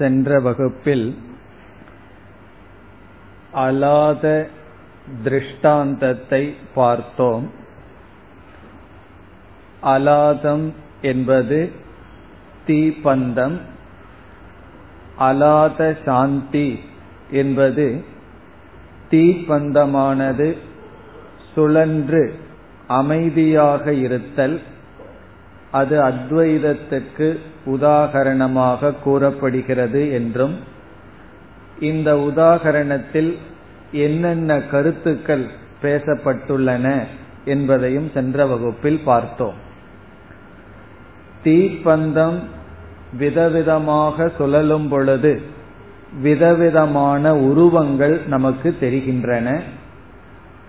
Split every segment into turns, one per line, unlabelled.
சென்ற வகுப்பில் அலாத திருஷ்டாந்தத்தை பார்த்தோம். அலாதம் என்பது தீப்பந்தம். அலாத சாந்தி என்பது தீப்பந்தமானது சுழன்று அமைதியாக இருத்தல். அது அத்வைதத்துக்கு உதாகரணமாக கூறப்படுகிறது என்றும் இந்த உதாகரணத்தில் என்னென்ன கருத்துக்கள் பேசப்பட்டுள்ளன என்பதையும் சென்ற வகுப்பில் பார்த்தோம். தீப்பந்தம் விதவிதமாக சுழலும் பொழுது விதவிதமான உருவங்கள் நமக்கு தெரிகின்றன.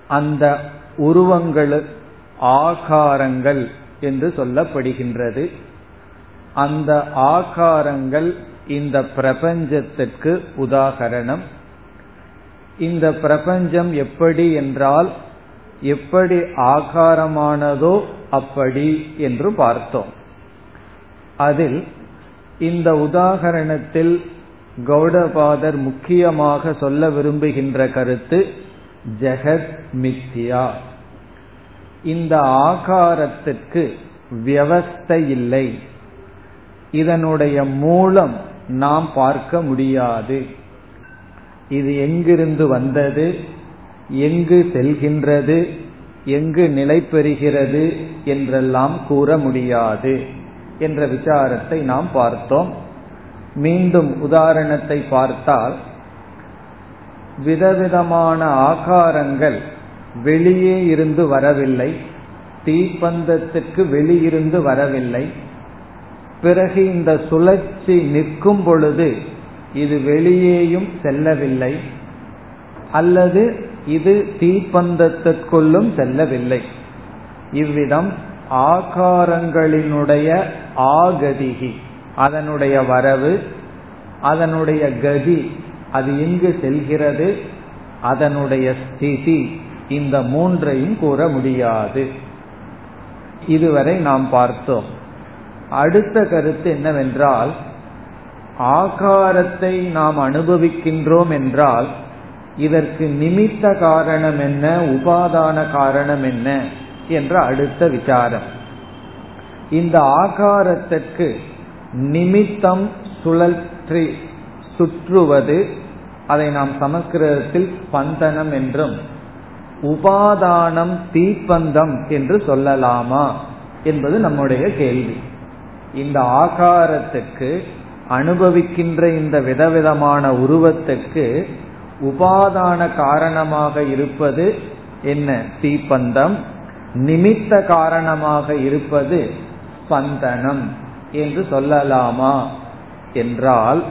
அந்த உருவங்கள் ஆகாரங்கள் என்று சொல்லப்படுகின்றது. அந்த ஆகாரங்கள் இந்த பிரபஞ்சத்திற்கு உதாகரணம். இந்த பிரபஞ்சம் எப்படி என்றால் எப்படி ஆகாரமானதோ அப்படி என்று பார்த்தோம். அதில் இந்த உதாகரணத்தில் கௌடபாதர் முக்கியமாக சொல்ல விரும்புகின்ற கருத்து ஜெகத் மித்யா. இந்த ஆகாரத்திற்கு வியவஸ்தை இல்லை. இதனுடைய மூலம் நாம் பார்க்க முடியாது. இது எங்கிருந்து வந்தது? எங்கு செல்கின்றது? எங்கு நிலை பெறுகிறது? என்றெல்லாம் கூற முடியாது என்ற விசாரத்தை நாம் பார்த்தோம். மீண்டும் உதாரணத்தை பார்த்தால் விதவிதமான ஆகாரங்கள் வெளியே இருந்து வரவில்லை. தீப்பந்தத்துக்கு வெளியிருந்து வரவில்லை. பிறகு இந்த சுழற்சி நிற்கும் பொழுது இது வெளியேயும் செல்லவில்லை. அல்லது இது தீப்பந்தத்திற்குள்ளும் செல்லவில்லை. இவ்விதம் ஆகாரங்களினுடைய ஆகதிகி அதனுடைய வரவு அதனுடைய கதி அது எங்கு செல்கிறது? அதனுடைய ஸ்திதி இந்த மூன்றையும் கூற முடியாது. இதுவரை நாம் பார்த்தோம். அடுத்த கருத்து என்னவென்றால் ஆகாரத்தை நாம் அனுபவிக்கின்றோம் என்றால் இதற்கு நிமித்த காரணம் என்ன உபாதான காரணம் என்ன என்ற அடுத்த விசாரம். இந்த ஆகாரத்திற்கு நிமித்தம் சுழற்றி சுற்றுவது அதை நாம் சமஸ்கிருதத்தில் ஸ்பந்தனம் என்றும் உபாதானம் தீப்பந்தம் என்று சொல்லலாமா என்பது நம்முடைய கேள்வி. இந்த ஆகாரத்துக்கு அனுபவிக்கின்ற இந்த விதவிதமான உருவத்துக்கு உபாதான காரணமாக இருப்பது என்ன? தீப்பந்தம். நிமித்த காரணமாக இருப்பது ஸ்பந்தனம் என்று சொல்லலாமா என்றால்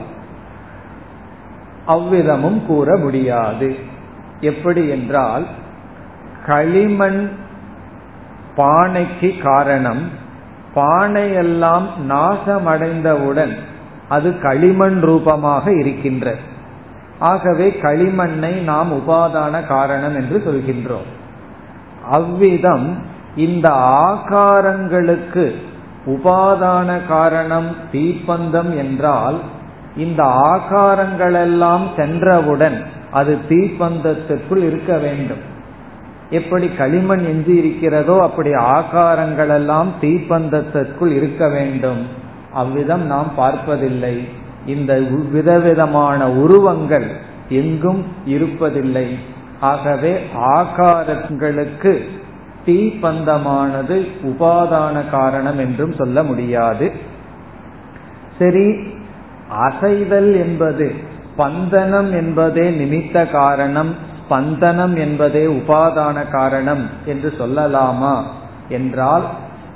அவ்விதமும் கூற முடியாது. எப்படி என்றால் களிமண் பானைக்கு காரணம் பானையெல்லாம் நாசமடைந்தவுடன் அது களிமண் ரூபமாக இருக்கின்ற. ஆகவே களிமண்ணை நாம் உபாதான காரணம் என்று சொல்கின்றோம். அவ்விதம் இந்த ஆகாரங்களுக்கு உபாதான காரணம் தீப்பந்தம் என்றால் இந்த ஆகாரங்களெல்லாம் சென்றவுடன் அது தீப்பந்தத்திற்குள் இருக்க வேண்டும். எப்படி களிமண் எஞ்சி இருக்கிறதோ அப்படி ஆகாரங்கள் எல்லாம் தீப்பந்தத்திற்குள் இருக்க வேண்டும். அவ்விதம் நாம் பார்ப்பதில்லை. இந்த விதவிதமான உருவங்கள் எங்கும் இருப்பதில்லை. ஆகவே ஆகாரங்களுக்கு தீப்பந்தமானது உபாதான காரணம் என்றும் சொல்ல முடியாது. சரி அசைதல் என்பது பந்தனம் என்பதே நிமித்த காரணம். பந்தனம் என்பதே உபாதான காரணம் என்று சொல்லலாமா? என்றால்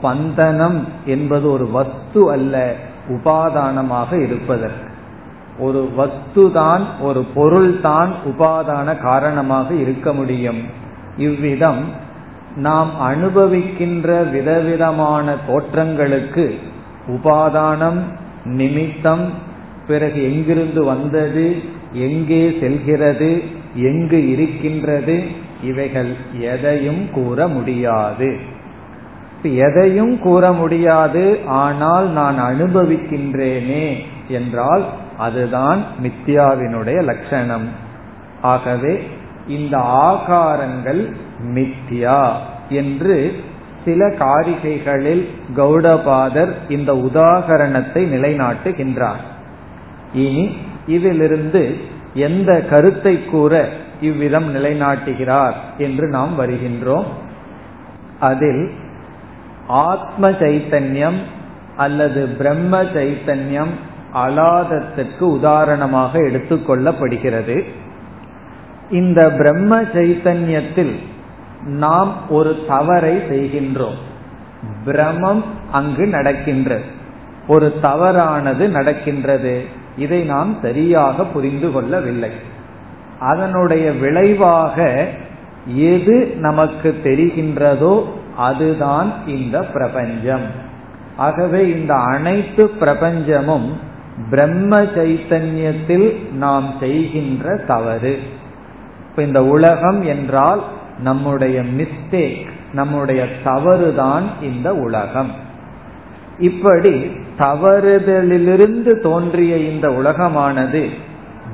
பந்தனம் என்பது ஒரு வஸ்து அல்ல உபாதானமாக இருப்பதற்கு. ஒரு வஸ்துதான் ஒரு பொருள்தான் உபாதான காரணமாக இருக்க முடியும். இவ்விதம் நாம் அனுபவிக்கின்ற விதவிதமான தோற்றங்களுக்கு உபாதானம் நிமித்தம் பிறகு எங்கிருந்து வந்தது எங்கே செல்கிறது எங்கு இருக்கின்றது? இவைகள் எதையும் கூற முடியாது. எதையும் கூற முடியாது ஆனால் நான் அனுபவிக்கின்றேனே என்றால் அதுதான் மித்யாவினுடைய லட்சணம். ஆகவே இந்த ஆகாரங்கள் மித்யா என்று சில காரிகைகளில் கௌடபாதர் இந்த உதாகரணத்தை நிலைநாட்டுகின்றார். இனி இதிலிருந்து எந்த கருத்தை கூற இவ்விதம் நிலைநாட்டுகிறார் என்று நாம் வருகின்றோம். அதில் ஆத்ம சைத்தன்யம் அல்லது பிரம்ம சைத்தன்யம் அலாதத்திற்கு உதாரணமாக எடுத்துக்கொள்ளப்படுகிறது இந்த பிரம்ம சைத்தன்யத்தில் நாம் ஒரு தவறை செய்கின்றோம். பிரமம் அங்கு நடக்கின்றது ஒரு தவறானது நடக்கின்றது. இதை நாம் சரியாக புரிந்து கொள்ளவில்லை. அதனுடைய விளைவாக எது நமக்கு தெரிகின்றதோ அதுதான் இந்த பிரபஞ்சம். ஆகவே இந்த அனைத்து பிரபஞ்சமும் பிரம்ம சைத்தன்யத்தில் நாம் செய்கின்ற தவறு. இப்ப இந்த உலகம் என்றால் நம்முடைய மிஸ்டேக் நம்முடைய தவறுதான் இந்த உலகம். இப்படி தவறுதலிலிருந்து தோன்றிய இந்த உலகமானது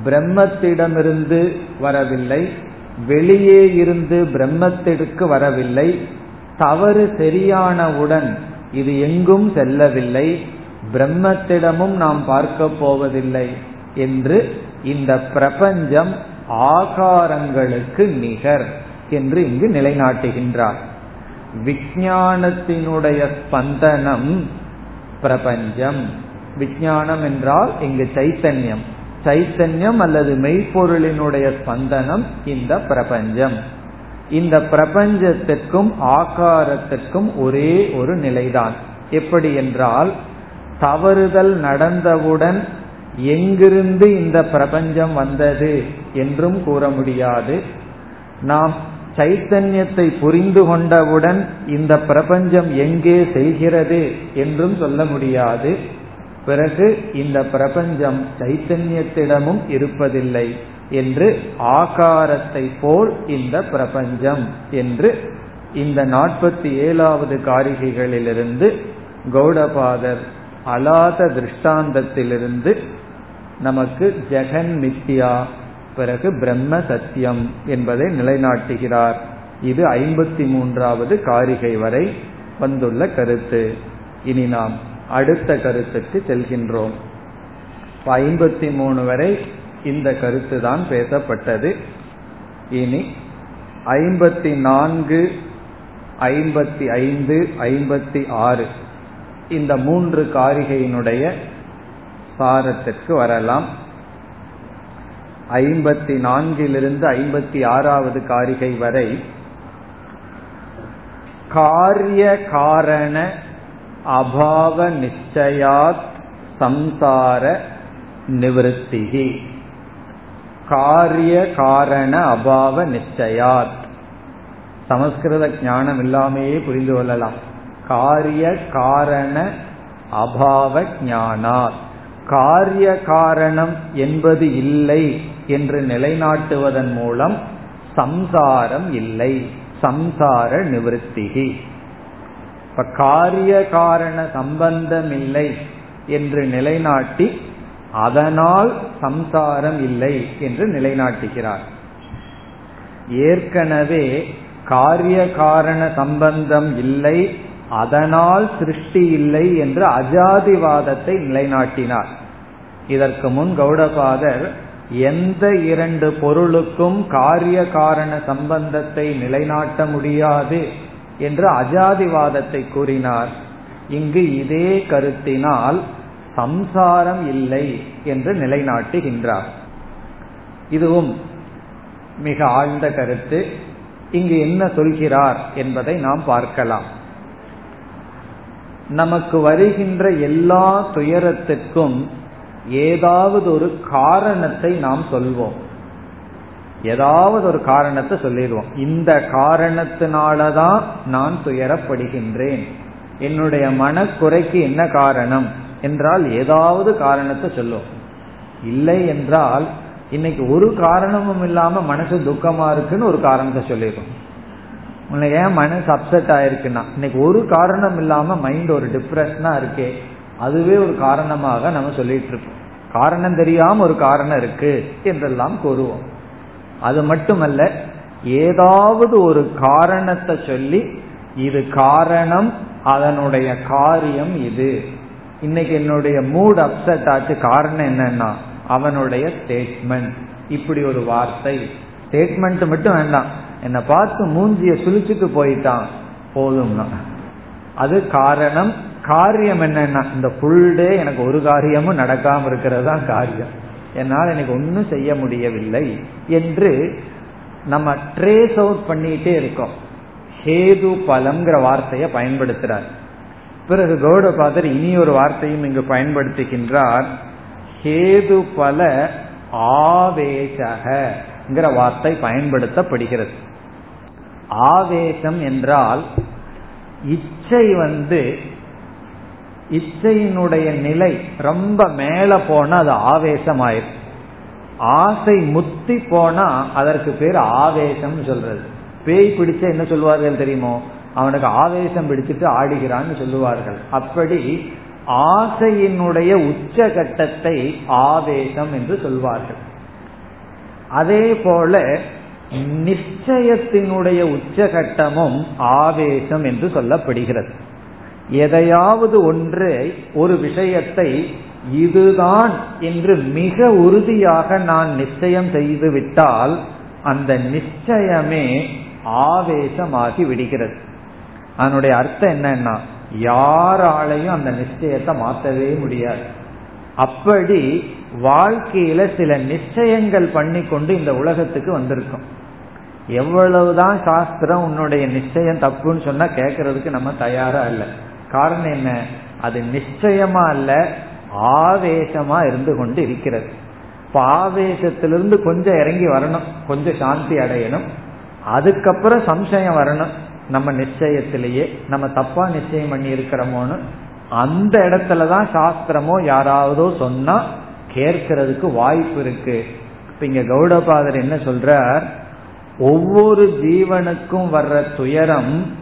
பிரம்மத்திடமிருந்து வரவில்லை வெளியே இருந்து பிரம்மத்திற்கு வரவில்லை தவறு சரியானவுடன் இது எங்கும் செல்லவில்லை பிரம்மத்திடமும் நாம் பார்க்க போவதில்லை என்று இந்த பிரபஞ்சம் ஆகாரங்களுக்கு நிகர் என்று இங்கு நிலைநாட்டுகின்றார். விஞ்ஞானத்தினுடைய ஸ்பந்தனம் பிரபஞ்சம். விஞ்ஞானம் என்றால் இங்கு சைத்தன்யம். சைத்தன்யம் அல்லது மெய்ப்பொருளினுடைய ஸ்பந்தனம் இந்த பிரபஞ்சம். இந்த பிரபஞ்சத்திற்கும் ஆகாரத்திற்கும் ஒரே ஒரு நிலைதான். எப்படி என்றால் தவறுதல் நடந்தவுடன் எங்கிருந்து இந்த பிரபஞ்சம் வந்தது என்றும் கூற முடியாது. நாம் சைத்தன்யத்தை புரிந்து கொண்டவுடன் இந்த பிரபஞ்சம் எங்கே செய்கிறது என்றும் சொல்ல முடியாது. பிறகு இந்த பிரபஞ்சம் சைத்தன்யத்திடமும் இருப்பதில்லை என்று ஆகாரத்தை போல் இந்த பிரபஞ்சம் என்று இந்த நாற்பத்தி ஏழாவது காரிகைகளிலிருந்து கௌடபாதர் அலாத திருஷ்டாந்தத்திலிருந்து நமக்கு ஜெகன் மித்யா பிறகு பிரம்ம சத்தியம் என்பதை நிலைநாட்டுகிறார். இது ஐம்பத்தி மூன்றாவது காரிகை வரை வந்துள்ள கருத்து. இனி நாம் அடுத்த கருத்துக்கு செல்கின்றோம். ஐம்பத்தி மூணு வரை இந்த கருத்து தான் பேசப்பட்டது. இனி ஐம்பத்தி நான்கு ஐம்பத்தி ஐந்து ஐம்பத்தி ஆறு இந்த மூன்று காரிகையினுடைய சாரத்திற்கு வரலாம். ஐம்பத்தி நான்கிலிருந்து ஐம்பத்தி ஆறாவது காரிகை வரை காரிய காரண அபாவ நிச்சயாத் சம்சார நிவத்திகி. காரிய காரண அபாவ நிச்சயாத். சமஸ்கிருத ஞானம் இல்லாமையே புரிந்து கொள்ளலாம். காரிய காரண அபாவ ஞானாத். காரிய காரணம் என்பது இல்லை. என்று நிலைநாட்டுவதன் மூலம் சம்சாரம் இல்லை. சம்சார நிவத்திகி இப்ப காரிய காரண சம்பந்தம் இல்லை என்று நிலைநாட்டி அதனால் சம்சாரம் இல்லை என்று நிலைநாட்டுகிறார். ஏற்கனவே காரிய காரண சம்பந்தம் இல்லை அதனால் சிருஷ்டி இல்லை என்று அஜாதிவாதத்தை நிலைநாட்டினார். இதற்கு முன் கௌடபாதர் எந்த இரண்டு பொருளுக்கும் காரிய காரண சம்பந்தத்தை நிலைநாட்ட முடியாது என்று அஜாதிவாதத்தை கூறினார். இங்கு இதே கருத்தினால் சம்சாரம் இல்லை என்று நிலைநாட்டுகின்றார். இதுவும் மிக ஆழ்ந்த கருத்து. இங்கு என்ன சொல்கிறார் என்பதை நாம் பார்க்கலாம். நமக்கு வருகின்ற எல்லா துயரத்துக்கும் ஏதாவது ஒரு காரணத்தை நாம் சொல்வோம். ஏதாவது ஒரு காரணத்தை சொல்லிடுவோம். இந்த காரணத்தினாலதான் நான் துயரப்படுகின்றேன். என்னுடைய மனக்குறைக்கு என்ன காரணம் என்றால் ஏதாவது காரணத்தை சொல்லுவோம் இல்லை என்றால் இன்னைக்கு ஒரு காரணமும் இல்லாம மனசு துக்கமா இருக்குன்னு ஒரு காரணத்தை சொல்லிடுவோம். உன்னை ஏன் மனசு அப்செட் ஆயிருக்குன்னா இன்னைக்கு ஒரு காரணம் இல்லாம மைண்ட் ஒரு டிப்ரெஷனா இருக்கே. அதுவே ஒரு காரணமாக நம்ம சொல்லிட்டு இருக்கோம் காரணம் தெரியாம ஒரு காரணம் இருக்கு என்றெல்லாம் கூறுவோம். அது மட்டுமல்ல ஏதாவது ஒரு காரணத்தை சொல்லி இது காரணம் அதனுடைய காரியம் இது. இன்னைக்கு என்னுடைய மூட் அப்செட் ஆச்சு காரணம் என்னன்னா அவனுடைய ஸ்டேட்மெண்ட் இப்படி ஒரு வார்த்தை. ஸ்டேட்மெண்ட் மட்டும் வேண்டாம். என்னை பார்த்து மூஞ்சிய சுழிச்சுட்டு போயிட்டான். போதும்னா. அது காரணம் காரியம் என்னன்னா இந்த ஃபுல் டே எனக்கு ஒரு காரியமும் நடக்காம இருக்கிறது தான் காரியம். என்னால் எனக்கு ஒன்றும் செய்ய முடியவில்லை என்று நம்ம ட்ரேஸ் அவுட் பண்ணிட்டே இருக்கோம். ஹேது பலம்ங்கிற வார்த்தையை பயன்படுத்துறார். பிறகு கௌடபாதர் இனி ஒரு வார்த்தையும் இங்கு பயன்படுத்துகின்றார். ஹேது பல ஆவேசகிற வார்த்தை பயன்படுத்தப்படுகிறது. ஆவேசம் என்றால் இச்சை வந்து இச்சையினுடைய நிலை ரொம்ப மேல போனா அது ஆவேசம் ஆசை முத்தி போனா அதற்கு பேர் ஆவேசம் சொல்றது. பேய் பிடிச்ச என்ன சொல்வார்கள் தெரியுமோ? அவனுக்கு ஆவேசம் பிடிச்சிட்டு ஆடுகிறான்னு சொல்லுவார்கள். அப்படி ஆசையினுடைய உச்சகட்டத்தை ஆவேசம் என்று சொல்வார்கள். அதே போல நிச்சயத்தினுடைய உச்சகட்டமும் ஆவேசம் என்று சொல்லப்படுகிறது. எதையாவது ஒன்று ஒரு விஷயத்தை இதுதான் என்று மிக உறுதியாக நான் நிச்சயம் செய்து விட்டால் அந்த நிச்சயமே ஆவேசமாகி விடுகிறது. அதனுடைய அர்த்தம் என்னன்னா யாராலையும் அந்த நிச்சயத்தை மாற்றவே முடியாது. அப்படி வாழ்க்கையில சில நிச்சயங்கள் பண்ணி கொண்டு இந்த உலகத்துக்கு வந்திருக்கும். எவ்வளவுதான் சாஸ்திரம் உன்னுடைய நிச்சயம் தப்புன்னு சொன்னா கேட்கறதுக்கு நம்ம தயாரா இல்லை. காரணம் என்ன? அது நிச்சயமா அல்ல ஆவேசமா இருந்து கொண்டு இருக்கிறது. இப்ப ஆவேசத்திலிருந்து கொஞ்சம் இறங்கி வரணும் கொஞ்சம் சாந்தி அடையணும். அதுக்கப்புறம் சம்சயம் வரணும். நம்ம நிச்சயத்திலேயே நம்ம தப்பா நிச்சயம் பண்ணி இருக்கிறோமோன்னு அந்த இடத்துலதான் சாஸ்திரமோ யாராவதோ சொன்னா கேட்கறதுக்கு வாய்ப்பு இருக்கு. இப்ப இங்க கௌடபாதர் என்ன சொல்றார்? ஒவ்வொரு ஜீவனுக்கும் வர்ற துயரம்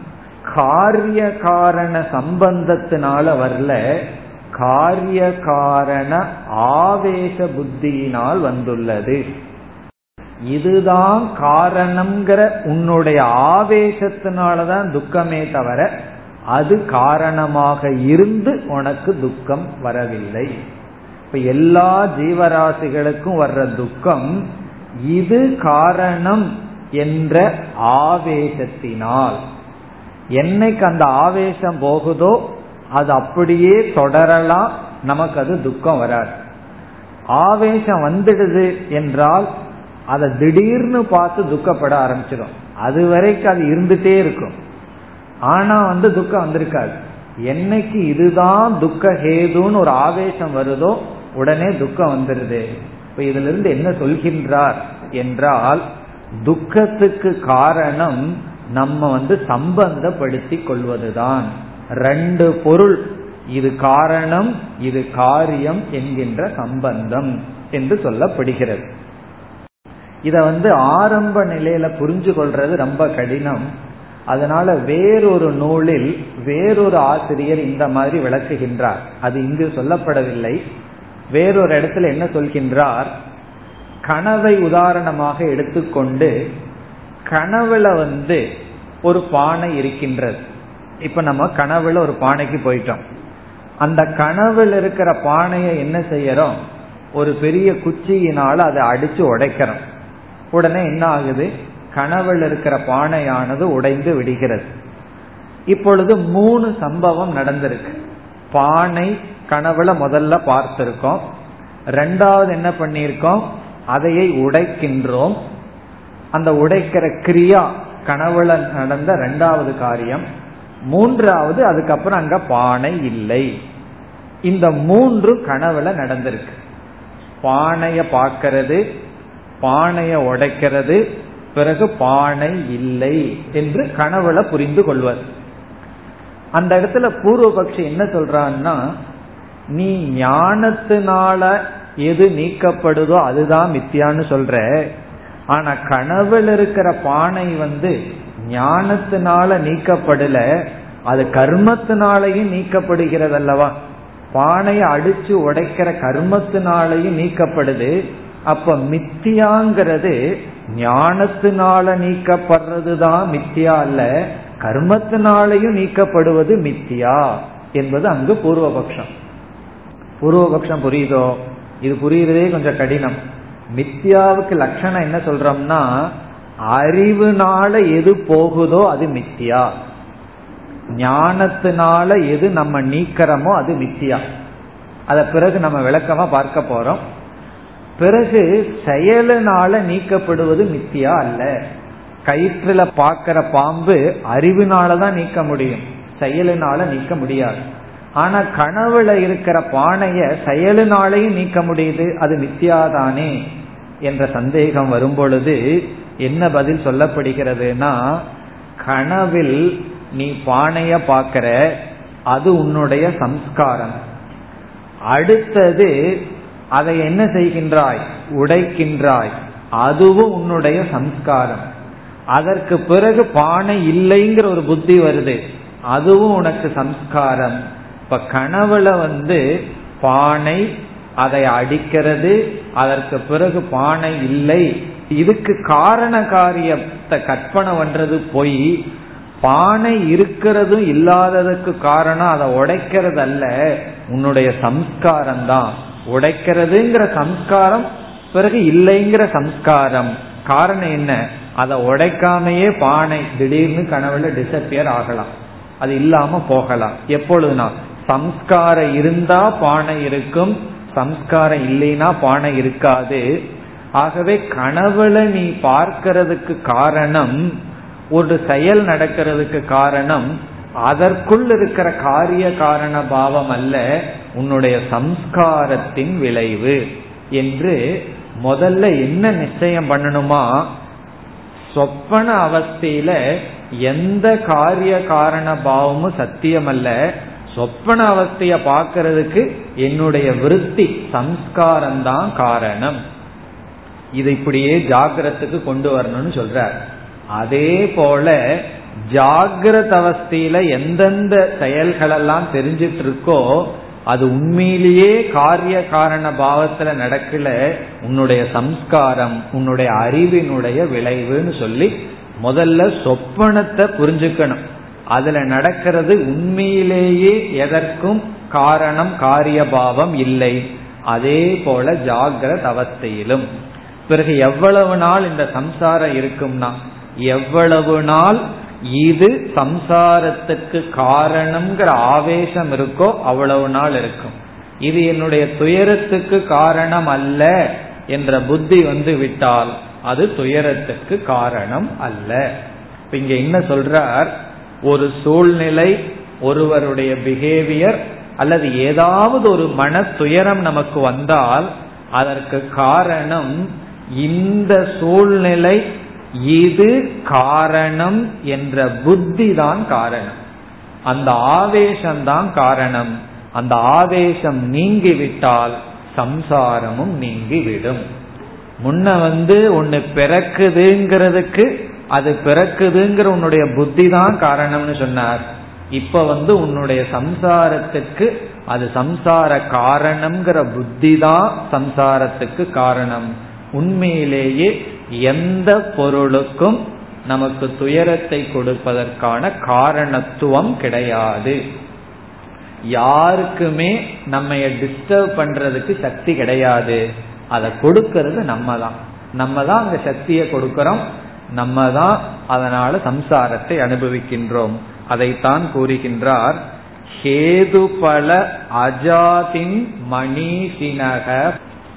காரிய காரண சம்பந்தத்தினால வரல காரிய காரண ஆவேச புத்தியினால் வந்துள்ளது. இதுதான் காரணம்ங்கிற உன்னுடைய ஆவேசத்தினாலதான் துக்கமே தவிர அது காரணமாக இருந்து உனக்கு துக்கம் வரவில்லை. இப்ப எல்லா ஜீவராசிகளுக்கும் வர்ற துக்கம் இது காரணம் என்ற ஆவேசத்தினால். என்னைக்கு அந்த ஆவேசம் போகுதோ அது அப்படியே தொடரலாம் நமக்கு அது துக்கம் வராது. ஆவேசம் வந்துடுது என்றால் அதை திடீர்னு பார்த்து துக்கப்பட ஆரம்பிச்சிடும் அது வரைக்கும் அது இருந்துட்டே இருக்கும். ஆனா வந்து துக்கம் வந்திருக்காது. என்னைக்கு இதுதான் துக்க ஹேதுன்னு ஒரு ஆவேசம் வருதோ உடனே துக்கம் வந்துடுது. இப்ப இதுல இருந்து என்ன சொல்கின்றார் என்றால் துக்கத்துக்கு காரணம் நம்ம வந்து சம்பந்தப்படுத்தி கொள்வதுதான். ரெண்டு பொருள். இது காரணம் இது காரியம் என்கின்ற சம்பந்தம் என்று சொல்லப்படுகிறது. இத வந்து ஆரம்ப நிலையில புரிஞ்சு கொள்றது ரொம்ப கடினம். அதனால வேறொரு நூலில் வேறொரு ஆசிரியர் இந்த மாதிரி விளக்குகின்றார். அது இங்கு சொல்லப்படவில்லை. வேறொரு இடத்துல என்ன சொல்கின்றார்? கனவை உதாரணமாக எடுத்துக்கொண்டு கனவுல வந்து ஒரு பானை இருக்கின்றது. இப்ப நம்ம கனவுல ஒரு பானைக்கு போயிட்டோம். அந்த கனவுல இருக்கிற பானையை என்ன செய்யறோம்? ஒரு பெரிய குச்சியினால அதை அடிச்சு உடைக்கிறோம். உடனே என்ன ஆகுது? கனவுல இருக்கிற பானையானது உடைந்து விடுகிறது. இப்பொழுது மூணு சம்பவம் நடந்திருக்கு. பானை கனவுல முதல்ல பார்த்திருக்கோம். ரெண்டாவது என்ன பண்ணியிருக்கோம்? அதையை உடைக்கின்றோம். அந்த உடைக்கிற கிரியா கனவுல நடந்த ரெண்டாவது காரியம். மூன்றாவது அதுக்கப்புறம் அங்க பானை இல்லை. இந்த மூன்று கனவுல நடந்திருக்கு. பானைய பார்க்கறது பானைய உடைக்கிறது பிறகு பானை இல்லை என்று கனவுல புரிந்து கொள்வது. அந்த இடத்துல பூர்வபக்ஷி என்ன சொல்றான்னா நீ ஞானத்தினால எது நீக்கப்படுதோ அதுதான் மித்தியான்னு சொல்ற. ஆனா கனவுல இருக்கிற பானை வந்து ஞானத்தினால நீக்கப்படல அது கர்மத்தினாலையும் நீக்கப்படுகிறது அல்லவா பானையை அடிச்சு உடைக்கிற கர்மத்தினாலையும் நீக்கப்படுது. அப்ப மித்தியாங்கிறது ஞானத்தினால நீக்கப்படுறது தான் மித்தியா அல்ல கர்மத்தினாலையும் நீக்கப்படுவது மித்தியா என்பது அங்கு பூர்வபக்ஷம். பூர்வபக்ஷம் புரியுதோ? இது புரியுறதே கொஞ்சம் கடினம். மித்தியாவுக்கு லட்சணம் என்ன சொல்றோம்னா அறிவுனால எது போகுதோ அது மித்தியா. ஞானத்தினால எது நம்ம நீக்கிறோமோ அது மித்தியா. அத பிறகு நம்ம விளக்கமா பார்க்க போறோம். பிறகு செயலினால நீக்கப்படுவது மித்தியா அல்ல. கயிற்றுல பாக்கிற பாம்பு அறிவினாலதான் நீக்க முடியும். செயலினால நீக்க முடியாது. ஆனா கனவுல இருக்கிற பானைய செயலினாலையும் நீக்க முடியுது. அது மித்தியாதானே. என்ற சந்தேகம் வரும்பொழுது என்ன பதில் சொல்லப்படுகிறதுனா கனவில் நீ பானைய பாக்கிற அது உன்னுடைய சம்ஸ்காரம். அடுத்தது அதை என்ன செய்கின்றாய்? உடைக்கின்றாய். அதுவும் உன்னுடைய சம்ஸ்காரம். அதற்கு பிறகு பானை இல்லைங்கிற ஒரு புத்தி வருது. அதுவும் உனக்கு சம்ஸ்காரம். இப்ப கனவுல வந்து பானை அதை அடிக்கிறது அதற்கு பிறகு பானை இல்லை. இதுக்கு காரண காரியத்தை கற்பனை பண்றது போய் பானை இருக்கிறதும் இல்லாததுக்கு காரணம் அதை உடைக்கிறது அல்ல உன்னுடைய சம்ஸ்காரம் தான் உடைக்கிறதுங்கிற சம்ஸ்காரம் பிறகு இல்லைங்கிற சம்ஸ்காரம். காரணம் என்ன? அதை உடைக்காமையே பானை திடீர்னு கனவுல டிசப்பியர் ஆகலாம். அது இல்லாம போகலாம். எப்பொழுதுனா சம்ஸ்காரம் இருந்தா பானை இருக்கும் சம்ஸ்காரம் இல்லைன்னா பானை இருக்காது. ஆகவே கனவுல நீ பார்க்கிறதுக்கு காரணம் ஒரு செயல் நடக்கிறதுக்கு காரணம் அதற்குள் இருக்கிற காரிய காரண பாவம் அல்ல உன்னுடைய சம்ஸ்காரத்தின் விளைவு. என்று முதல்ல என்ன நிச்சயம் பண்ணணுமா? சொப்பன அவஸ்தையில எந்த காரிய காரண பாவமும் சத்தியம் அல்ல சொப்பன அவஸ்தைய பார்க்கறதுக்கு என்னுடைய விருத்தி சம்ஸ்காரம் தான் காரணம். இது இப்படியே ஜாகிரத்துக்கு கொண்டு வரணும்னு சொல்றார். அதே போல ஜாகிரத அவஸ்தையில எந்தெந்த செயல்களெல்லாம் தெரிஞ்சிட்டு இருக்கோ அது உண்மையிலேயே காரிய காரண பாவத்துல நடக்கல உன்னுடைய சம்ஸ்காரம் உன்னுடைய அறிவினுடைய விளைவுன்னு சொல்லி முதல்ல சொப்பனத்தை புரிஞ்சுக்கணும். அதுல நடக்கிறது உண்மையிலேயே எதற்கும் காரணம் காரியபாவம் இல்லை. அதே போல ஜாகிரத அவஸ்தையிலும். பிறகு எவ்வளவு நாள் இந்த சம்சாரம் இருக்கும்னா எவ்வளவு நாள் இது சம்சாரத்துக்கு காரணம்ங்கிற ஆவேசம் இருக்கோ அவ்வளவு நாள் இருக்கும். இது என்னுடைய துயரத்துக்கு காரணம் அல்ல என்ற புத்தி வந்து விட்டால் அது துயரத்துக்கு காரணம் அல்ல. இங்க என்ன சொல்றார்? ஒரு சூழ்நிலை ஒருவருடைய பிஹேவியர் அல்லது ஏதாவது ஒரு மன துயரம் நமக்கு வந்தால் அதற்கு காரணம் இந்த சூழ்நிலை இது காரணம் என்ற புத்தி தான் காரணம். அந்த ஆவேசம் தான் காரணம். அந்த ஆவேசம் நீங்கிவிட்டால் சம்சாரமும் நீங்கிவிடும். முன்ன வந்து ஒன்னு பிறக்குதுங்கிறதுக்கு அது பிறக்குதுங்கிற உன்னுடைய புத்தி தான் காரணம்னு சொன்னார். இப்ப வந்து உன்னுடைய சம்சாரத்துக்கு அது சம்சார காரணம்ங்கிற புத்தி தான் சம்சாரத்துக்கு காரணம். உண்மையிலேயே எந்த பொருளுக்கும் நமக்கு துயரத்தை கொடுப்பதற்கான காரணத்துவம் கிடையாது. யாருக்குமே நம்ம டிஸ்டர்ப் பண்றதுக்கு சக்தி கிடையாது. அதை கொடுக்கறது நம்ம தான் நம்ம தான் அந்த சக்தியை கொடுக்கிறோம். நம்ம தான் அதனால சம்சாரத்தை அனுபவிக்கின்றோம். அதைத்தான் கூறுகின்றார் ஹேதுபல அஜாதின் மணிசினக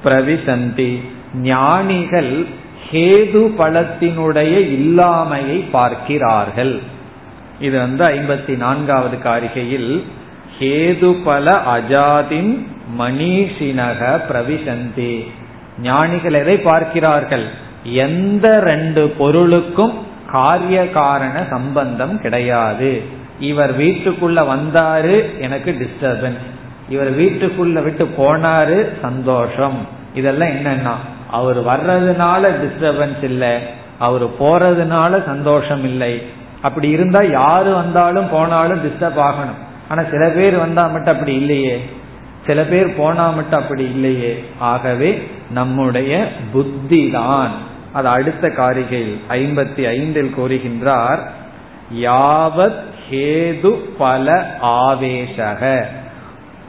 பிரவிசந்தி. ஞானிகள் ஹேது பலத்தினுடைய இல்லாமையை பார்க்கிறார்கள். இது வந்து ஐம்பத்தி நான்காவது காரிகையில் ஹேது பல அஜாதின் மணிஷினக பிரவிசந்தி. ஞானிகள் எதை பார்க்கிறார்கள்? எந்த ரெண்டு பொருளுக்கும் காரிய காரண சம்பந்தம் கிடையாது. இவர் வீட்டுக்குள்ள வந்தாரு எனக்கு டிஸ்டர்பன்ஸ் இவர் வீட்டுக்குள்ள விட்டு போனாரு சந்தோஷம். இதெல்லாம் என்னன்னா அவர் வர்றதுனால டிஸ்டர்பன்ஸ் இல்லை அவர் போறதுனால சந்தோஷம் இல்லை. அப்படி இருந்தா யாரு வந்தாலும் போனாலும் டிஸ்டர்ப் ஆகணும். ஆனா சில பேர் வந்தா மட்டும் அப்படி இல்லையே. சில பேர் போனா மட்டும் அப்படி இல்லையே. ஆகவே நம்முடைய புத்தி தான் அது அடுத்த காரிகையில் ஐம்பத்தி ஐந்தில் கூறுகின்றார் யாவத் ஹேது பல ஆவேசக.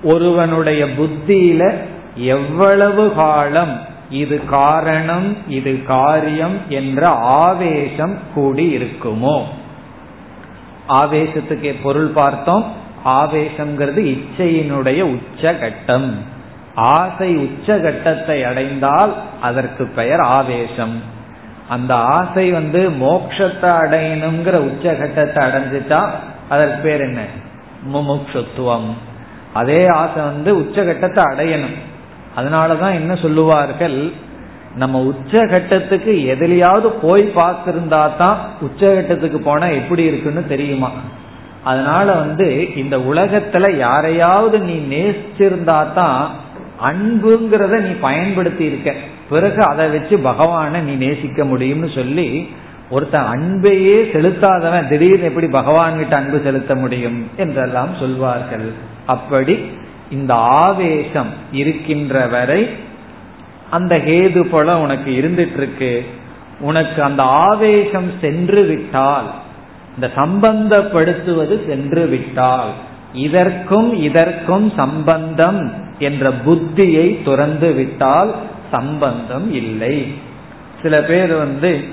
ஒருவனுடைய புத்தியில எவ்வளவு காலம் இது காரணம் இது காரியம் என்ற ஆவேசம் கூடி இருக்குமோ? ஆவேசத்துக்கு பொருள் பார்த்தோம் ஆவேசம்ங்கிறது இச்சையினுடைய உச்சகட்டம். ஆசை உச்சகட்டத்தை அடைந்தால் அதற்கு பெயர் ஆவேசம். அந்த ஆசை வந்து மோக்ஷத்தை அடையணுங்கிற உச்சகட்டத்தை அடைஞ்சிட்டா அதற்கு பேர் என்ன? முமுட்சுத்துவம் அதே ஆசை வந்து உச்சகட்டத்தை அடையணும். அதனாலதான் என்ன சொல்லுவார்கள்? நம்ம உச்சகட்டத்துக்கு எதுலையாவது போய் பார்த்திருந்தா தான் உச்சகட்டத்துக்கு போனா எப்படி இருக்குன்னு தெரியுமா? அதனால வந்து இந்த உலகத்துல யாரையாவது நீ நேசிச்சிருந்தா தான் அன்புங்கிறத நீ பயன்படுத்தி இருக்க பிறகு அதை வச்சு பகவானை நீ நேசிக்க முடியும்னு சொல்லி ஒருத்தன் அன்பையே செலுத்தாதவன் திடீர்னு எப்படி பகவான் கிட்ட அன்பு செலுத்த முடியும் என்றெல்லாம் சொல்வார்கள். அப்படி இந்த ஆவேசம் இருக்கின்ற வரை அந்த ஹேது போல உனக்கு இருந்துட்டு இருக்கு உனக்கு அந்த ஆவேசம் சென்று விட்டால் இந்த சம்பந்தப்படுத்துவது சென்று விட்டால் இதற்கும் இதற்கும் சம்பந்தம் என்ற புத்தியை துறந்து விட்டால் சம்பந்தம் இல்லை. சில பேர் வந்து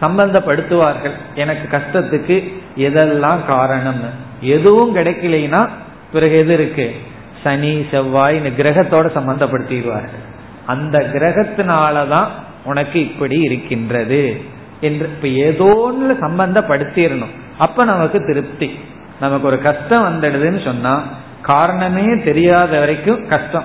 சம்பந்தப்படுத்துவார்கள். எனக்கு கஷ்டத்துக்கு எதெல்லாம் காரணம் எதுவும் கிடைக்கலைன்னா பிறகு எது இருக்கு? சனி செவ்வாய் இந்த கிரகத்தோட சம்பந்தப்படுத்திடுவார்கள். அந்த கிரகத்தினாலதான் உனக்கு இப்படி இருக்கின்றது என்று இப்ப ஏதோன்னு சம்பந்தப்படுத்திடணும். அப்ப நமக்கு திருப்தி. நமக்கு ஒரு கஷ்டம் வந்துடுதுன்னு சொன்னா காரணமே தெரியாத வரைக்கும் கஷ்டம்.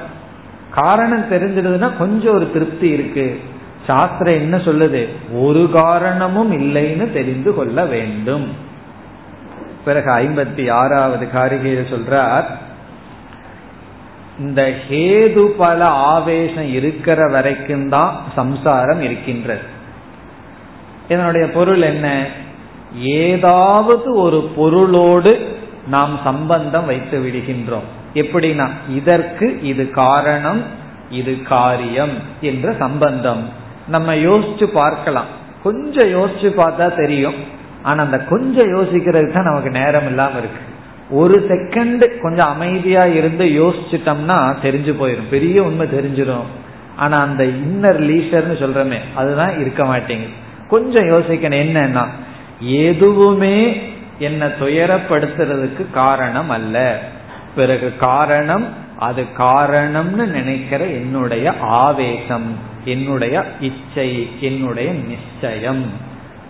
காரணம் தெரிஞ்சிடுதுன்னா கொஞ்சம் ஒரு திருப்தி இருக்கு. சாஸ்திரம் என்ன சொல்லுது? ஒரு காரணமும் இல்லைன்னு தெரிந்து கொள்ள வேண்டும். பிறகு ஐம்பத்தி ஆறாவது காரிகையில் சொல்றார் இந்த ஹேது பல ஆவேசம் இருக்கிற வரைக்கும் தான் சம்சாரம் இருக்கின்றது. இதனுடைய பொருள் என்ன? ஏதாவது ஒரு பொருளோடு நாம் சம்பந்தம் வைத்து விடுகின்றோம். எப்படின்னா இதற்கு இது காரணம் இது காரியம் என்ற சம்பந்தம். நம்ம யோசிச்சு பார்க்கலாம். கொஞ்சம் யோசிச்சு பார்த்தா தெரியும். ஆனா அந்த கொஞ்சம் யோசிக்கிறதுக்கு தான் நமக்கு நேரம் இல்லாம இருக்கு. ஒரு செகண்ட் கொஞ்சம் அமைதியா இருந்து யோசிச்சுட்டோம்னா தெரிஞ்சு போயிடும் பெரிய உண்மை தெரிஞ்சிடும் ஆனா அந்த இன்னர் லீஷர்னு சொல்றமே அதுதான் இருக்க மாட்டேங்குது. கொஞ்சம் யோசிக்கணும். என்னன்னா எதுவுமே என்ன துயரப்படுத்துறதுக்கு காரணம் அல்ல. பிறகு காரணம் அது காரணம்னு நினைக்கிற என்னுடைய ஆவேசம் என்னுடைய இச்சை என்னுடைய நிச்சயம்.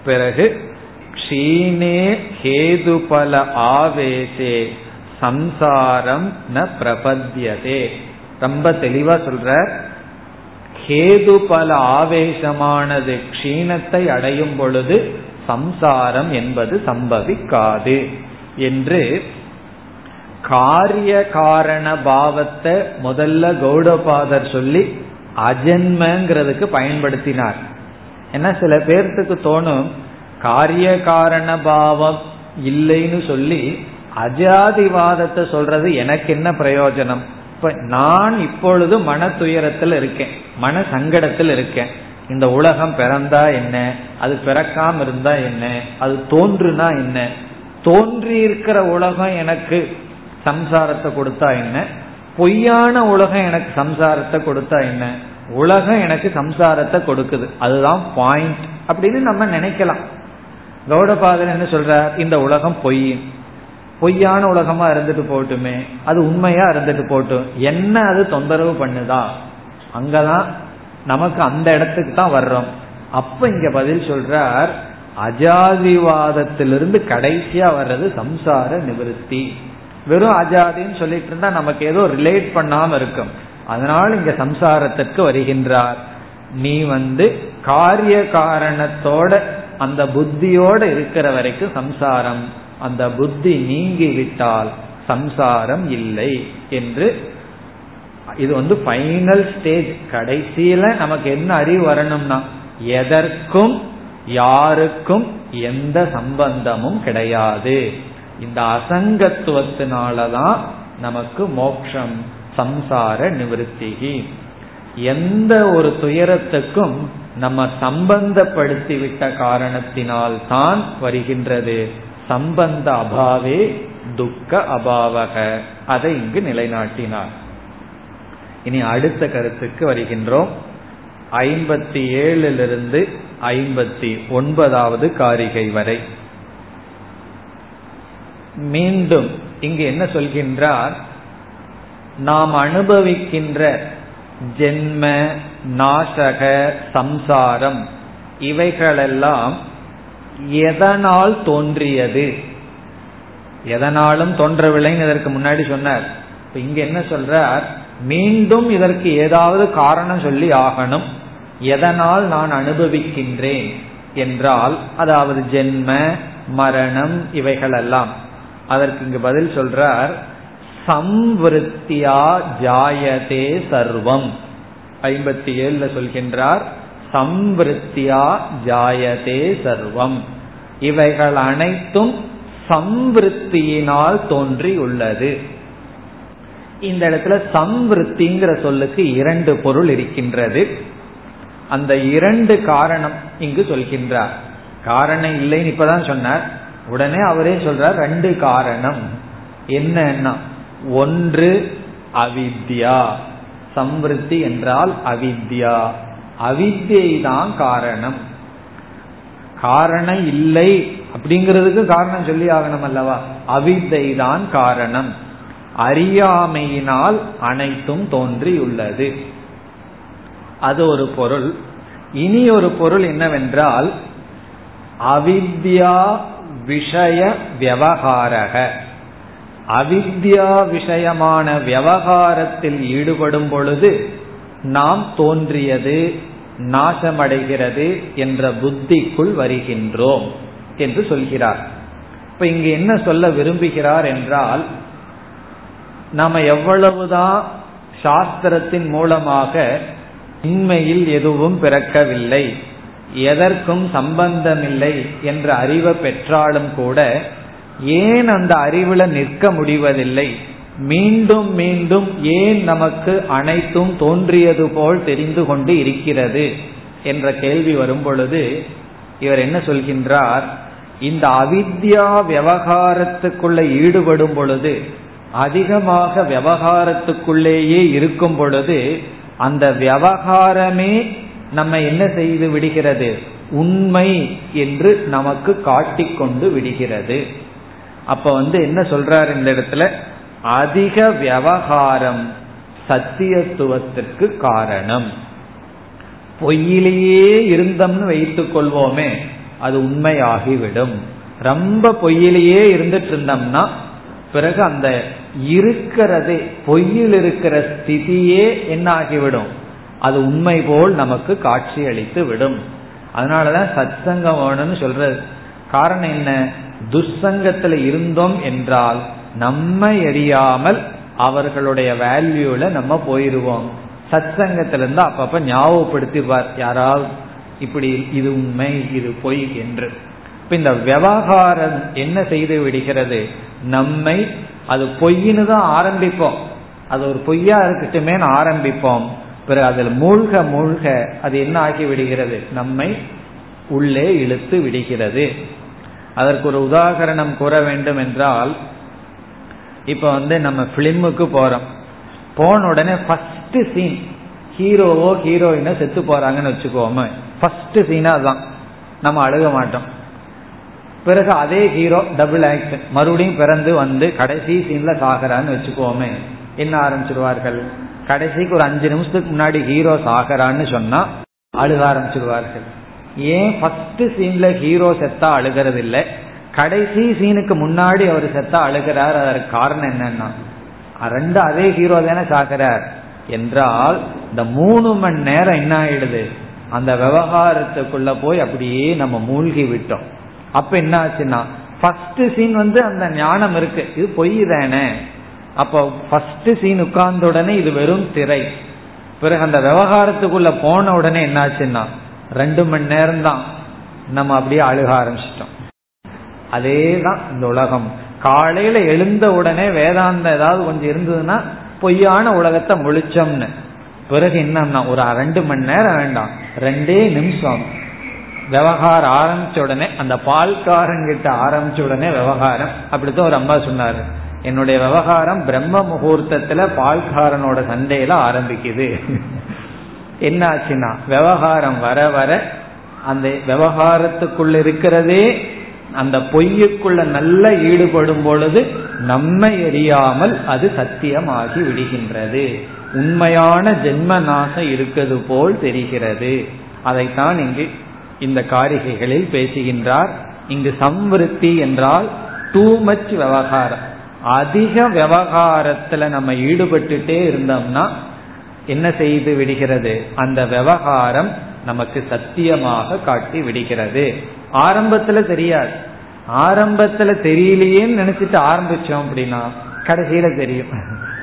பிறகு க்ஷீணே ஹேதுபல ஆவேசே சம்சாரம் ந பிரபத்தியதே ரொம்ப தெளிவா சொல்ற ஹேது பல ஆவேசமானது க்ஷீணத்தை அடையும் பொழுது சம்சாரம் என்பது சம்பவிக்காது என்று காரிய காரண பாவத்தை முதல்ல கௌடபாதர் சொல்லி அஜென்மங்கிறதுக்கு பயன்படுத்தினார். ஏன்னா சில பேர்த்துக்கு தோணும் காரிய காரண பாவம் இல்லைன்னு சொல்லி அஜாதிவாதத்தை சொல்றது எனக்கு என்ன பிரயோஜனம்? இப்ப நான் இப்பொழுது மன துயரத்தில் இருக்கேன் மன சங்கடத்தில் இருக்கேன். இந்த உலகம் பிறந்தா என்ன? அது பிறக்காம இருந்தா என்ன? அது தோன்றுனா என்ன? தோன்றி இருக்கிற உலகம் எனக்கு சம்சாரத்தை கொடுத்தா என்ன? பொய்யான உலகம் எனக்கு சம்சாரத்தை கொடுத்தா என்ன? உலகம் எனக்கு சம்சாரத்தை கொடுக்குது. அதுதான் பாயிண்ட் அப்படின்னு நம்ம நினைக்கலாம். கௌடபாதர் என்ன சொல்றார்? இந்த உலகம் பொய். பொய்யான உலகமா இருந்துட்டு போட்டுமே அது உண்மையா இருந்துட்டு போட்டும் என்ன அது தொந்தரவு பண்ணுதா? அங்கதான் நமக்கு அந்த இடத்துக்கு தான் வர்றோம். அப்ப இங்க பதில் சொல்றார் அஜாதிவாதத்திலிருந்து கடைசியா வர்றது சம்சார நிவர்த்தி. வெறும் அஜாதின்னு சொல்லிட்டு இருந்தா நமக்கு ஏதோ ரிலேட் பண்ணாம இருக்கும். அதனால இங்க சம்சாரத்திற்கு வருகின்றார். நீ வந்து காரிய காரணத்தோட அந்த புத்தியோட இருக்கிற வரைக்கும் சம்சாரம். அந்த புத்தி நீங்கி விட்டால் சம்சாரம் இல்லை என்று இது வந்து ஃபைனல் ஸ்டேஜ் கடைசியில நமக்கு என்ன அறிவு வரணும்னா எதற்கும் யாருக்கும் எந்த சம்பந்தமும் கிடையாது. இந்த அசங்கத்துவத்தினாலதான் நமக்கு மோக்ஷம் சம்சார நிவர்த்திகி. எந்த ஒரு துயரத்துக்கும் நம்ம சம்பந்தப்படுத்திவிட்ட காரணத்தினால் தான் வருகின்றது. சம்பந்த அபாவே துக்க அபாவக. அதை இங்கு நிலைநாட்டினார். இனி அடுத்த கருத்துக்கு வருகின்றோம். ஐம்பத்தி ஏழிலிருந்து ஐம்பத்தி ஒன்பதாவது காரிகை வரை. மீண்டும் இங்கு என்ன சொல்கின்றார்? நாம் அனுபவிக்கின்ற ஜென்ம நாசக சம்சாரம் இவைகளெல்லாம் எதனால் தோன்றியது? எதனாலும் தோன்றவில்லைன்னு இதற்கு முன்னாடி சொன்னார். இப்ப இங்க என்ன சொல்றார்? மீண்டும் இதற்கு ஏதாவது காரணம் சொல்லி ஆகணும். எதனால் நான் அனுபவிக்கின்றேன் என்றால் அதாவது ஜென்ம மரணம் இவைகளெல்லாம். அதற்கு இங்கு பதில் சொல்றார் சம்வருத்தியா ஜாயதே சர்வம். ஐம்பத்தி ஏழுல சொல்கின்றார் சம்வருத்தியா ஜாயதே சர்வம். இவைகள் அனைத்தும் சம்வருத்தியினால் தோன்றி உள்ளது இந்த இடத்துல சம்விருத்திங்கிற சொல்லுக்கு இரண்டு பொருள் இருக்கின்றது. அந்த இரண்டு காரணம் இங்கு சொல்கின்றார். காரணம் இல்லைன்னு இப்பதான் சொன்னார். உடனே அவரே சொல்றார் ரெண்டு காரணம். என்னன்னா ஒன்று அவித்யா. சம்விருத்தி என்றால் அவித்யா. அவித்யை தான் காரணம். காரணம் இல்லை அப்படிங்கிறதுக்கு காரணம் சொல்லி ஆகணும் அல்லவா? அவித்தை தான் காரணம். அறியாமையினால் அனைத்தும் தோன்றியுள்ளது. அது ஒரு பொருள். இனி ஒரு பொருள் என்னவென்றால் அவித்யா விஷய விவகாரக. அவித்யா விஷயமான விவகாரத்தில் ஈடுபடும் பொழுது நாம் தோன்றியது நாசமடைகிறது என்ற புத்திக்குள் வருகின்றோம் என்று சொல்கிறார். இப்ப இங்கு என்ன சொல்ல விரும்புகிறார் என்றால் நாம எவ்வளவுதான் சாஸ்திரத்தின் மூலமாக உண்மையில் எதுவும் பிறக்கவில்லை எதற்கும் சம்பந்தமில்லை என்ற அறிவை பெற்றாலும் கூட ஏன் அந்த அறிவுல நிற்க முடிவதில்லை? மீண்டும் மீண்டும் ஏன் நமக்கு அனைத்தும் தோன்றியது போல் தெரிந்து கொண்டு இருக்கிறது? என்ற கேள்வி வரும் பொழுது இவர் என்ன சொல்கின்றார்? இந்த அவித்யா விவகாரத்துக்குள்ள ஈடுபடும் பொழுது அதிகமாக விவகாரத்துக்குள்ளேயே இருக்கும் பொழுது அந்த விவகாரமே நம்ம என்ன செய்து விடுகிறது? உண்மை என்று நமக்கு காட்டிக்கொண்டு விடுகிறது. அப்ப வந்து என்ன சொல்றார் இந்த இடத்துல? அதிக விவகாரம் சத்தியத்துவத்திற்கு காரணம். பொய்யிலேயே இருந்தோம்னு வைத்துக் கொள்வோமே அது உண்மையாகிவிடும். ரொம்ப பொய்யிலேயே இருந்துட்டு இருந்தோம்னா பிறகு அந்த இருக்கிறதே பொய்யில் இருக்கிற ஸ்திதியே என்ன ஆகிவிடும் அது உண்மை போல் நமக்கு காட்சி அளித்து விடும். அதனாலதான் சத்சங்கம் வேணும்னு சொல்றது. காரணம் என்ன? துஷ்சங்கத்துல இருந்தோம் என்றால் நம்மை எரியாமல் அவர்களுடைய வேல்யூல நம்ம போயிருவோம். சத்சங்கத்துல இருந்து அப்பப்ப ஞாபகப்படுத்திப்பார். யாராவது இப்படி இது உண்மை இது பொய் என்று. இப்ப இந்த விவகாரம் என்ன செய்து விடுகிறது? நம்மை அது பொய்ன்னு தான் ஆரம்பிப்போம். அது ஒரு பொய்யா இருக்கட்டுமே ஆரம்பிப்போம். பிறகு அதில் மூழ்க மூழ்க அது என்ன ஆகி விடுகிறது? நம்மை உள்ளே இழுத்து விடுகிறது. அதற்கு ஒரு உதாகரணம் கூற வேண்டும் என்றால் இப்ப வந்து நம்ம பிலிமுக்கு போறோம். போன உடனே ஃபர்ஸ்ட் சீன் ஹீரோவோ ஹீரோயினோ செத்து போறாங்கன்னு வச்சுக்கோமே. ஃபர்ஸ்ட் சீனா அதுதான் நம்ம அழுக மாட்டோம். பிறகு அதே ஹீரோ டபுள் ஆக்ஷன் மறுபடியும் பிறந்து வந்து கடைசி சீன்ல சாகிறான்னு வச்சுக்கோமே. என்ன ஆரம்பிச்சிருவார்கள்? கடைசிக்கு ஒரு அஞ்சு நிமிஷத்துக்கு முன்னாடி ஹீரோ சாகரான்னு சொன்னா அழுக ஆரம்பிச்சிருவார்கள். ஏன் ஃபர்ஸ்ட் சீன்ல ஹீரோ செத்தா அழுகிறது இல்லை கடைசி சீனுக்கு முன்னாடி அவர் செத்தா அழுகிறார். அதற்கு காரணம் என்னன்னா ரெண்டு அதே ஹீரோ தானே சாகிறார் என்றால் இந்த மூணு மணி நேரம் என்ன ஆயிடுது? அந்த விவகாரத்துக்குள்ள போய் அப்படியே நம்ம மூழ்கி விட்டோம். அப்ப என்ன ஆச்சுன்னா ஃபர்ஸ்ட் சீன் வந்து அந்த ஞானம் இருக்கு. இது பொய் தானே? அப்போ ஃபர்ஸ்ட் சீன் உட்கார்ந்த உடனே இது வெறும் திரை. பிறகு அந்த விவகாரத்துக்குள்ள போன உடனே என்னாச்சுன்னா ரெண்டு மணி நேரம் தான் நம்ம அப்படியே அழுக ஆரம்பிச்சிட்டோம். அதே தான் இந்த உலகம். காலையில எழுந்த உடனே வேதாந்தம் ஏதாவது கொஞ்சம் இருந்ததுன்னா பொய்யான உலகத்தை முழிச்சோம்னு. பிறகு என்னன்னா ஒரு ரெண்டு மணி நேரம் வேண்டாம். ரெண்டே நிமிஷம். விவகாரம் ஆரம்பிச்ச உடனே அந்த பால்காரங்கிட்ட ஆரம்பிச்ச உடனே விவகாரம். அப்படித்தான் ஒரு அம்மா சொன்னாரு. என்னுடைய விவகாரம் பிரம்ம முகூர்த்தத்துல பால்காரனோட சண்டையில ஆரம்பிக்குது. என்னாச்சுன்னா விவகாரம் வர வர அந்த விவகாரத்துக்குள்ள இருக்கிறதே அந்த பொய்யுக்குள்ள நல்ல ஈடுபடும் பொழுது நம்மை எரியாமல் அது சத்தியமாகி விடுகின்றது. உண்மையான ஜென்ம நாசம் இருக்கிறது போல் தெரிகிறது. அதைத்தான் இங்கு இந்த காரிகைகளில் பேசுகின்றார். இங்கு சம்விருத்தி என்றால் டூ மச் விவகாரம். அதிக விவகாரத்துல நம்ம ஈடுபட்டுட்டே இருந்தோம்னா என்ன செய்து விடுகிறது? அந்த விவகாரம் நமக்கு சத்தியமாக காட்டி விடுகிறது. ஆரம்பத்துல தெரியாது. ஆரம்பத்துல தெரியலையேன்னு நினைச்சிட்டு ஆரம்பிச்சோம் அப்படின்னா கடைசியில தெரியும்.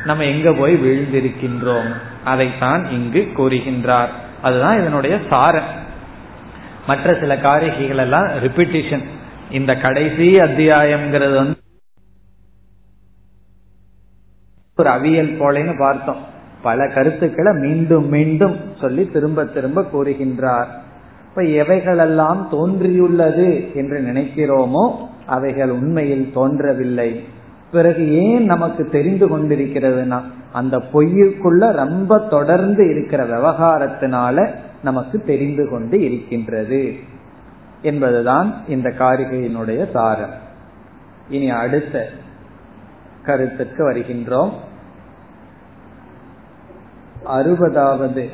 நம்ம எங்க போய் விழுந்திருக்கின்றோம்? அதைத்தான் இங்கு கூறுகின்றார். அதுதான் இதனுடைய சாரம். மற்ற சில காரிகைகள் எல்லாம் ரிப்பிட்டிஷன் இந்த கடைசி அத்தியாயம்ங்கிறது வந்து ஒரு அவியல் போலன்னு பார்த்தோம். பல கருத்துக்களை மீண்டும் மீண்டும் சொல்லி திரும்ப திரும்ப கூறுகின்றார். இப்ப எவைகளெல்லாம் தோன்றியுள்ளது என்று நினைக்கிறோமோ அவைகள் உண்மையில் தோன்றவில்லை. பிறகு ஏன் நமக்கு தெரிந்து கொண்டிருக்கிறதுனா அந்த பொய்யுக்குள்ள ரொம்ப தொடர்ந்து இருக்கிற விவகாரத்தினால நமக்கு தெரிந்து கொண்டு இருக்கின்றது என்பதுதான் இந்த காரிகையினுடைய சாரம். இனி அடுத்த கருத்துக்கு வருகின்றோம். அறுபதாவது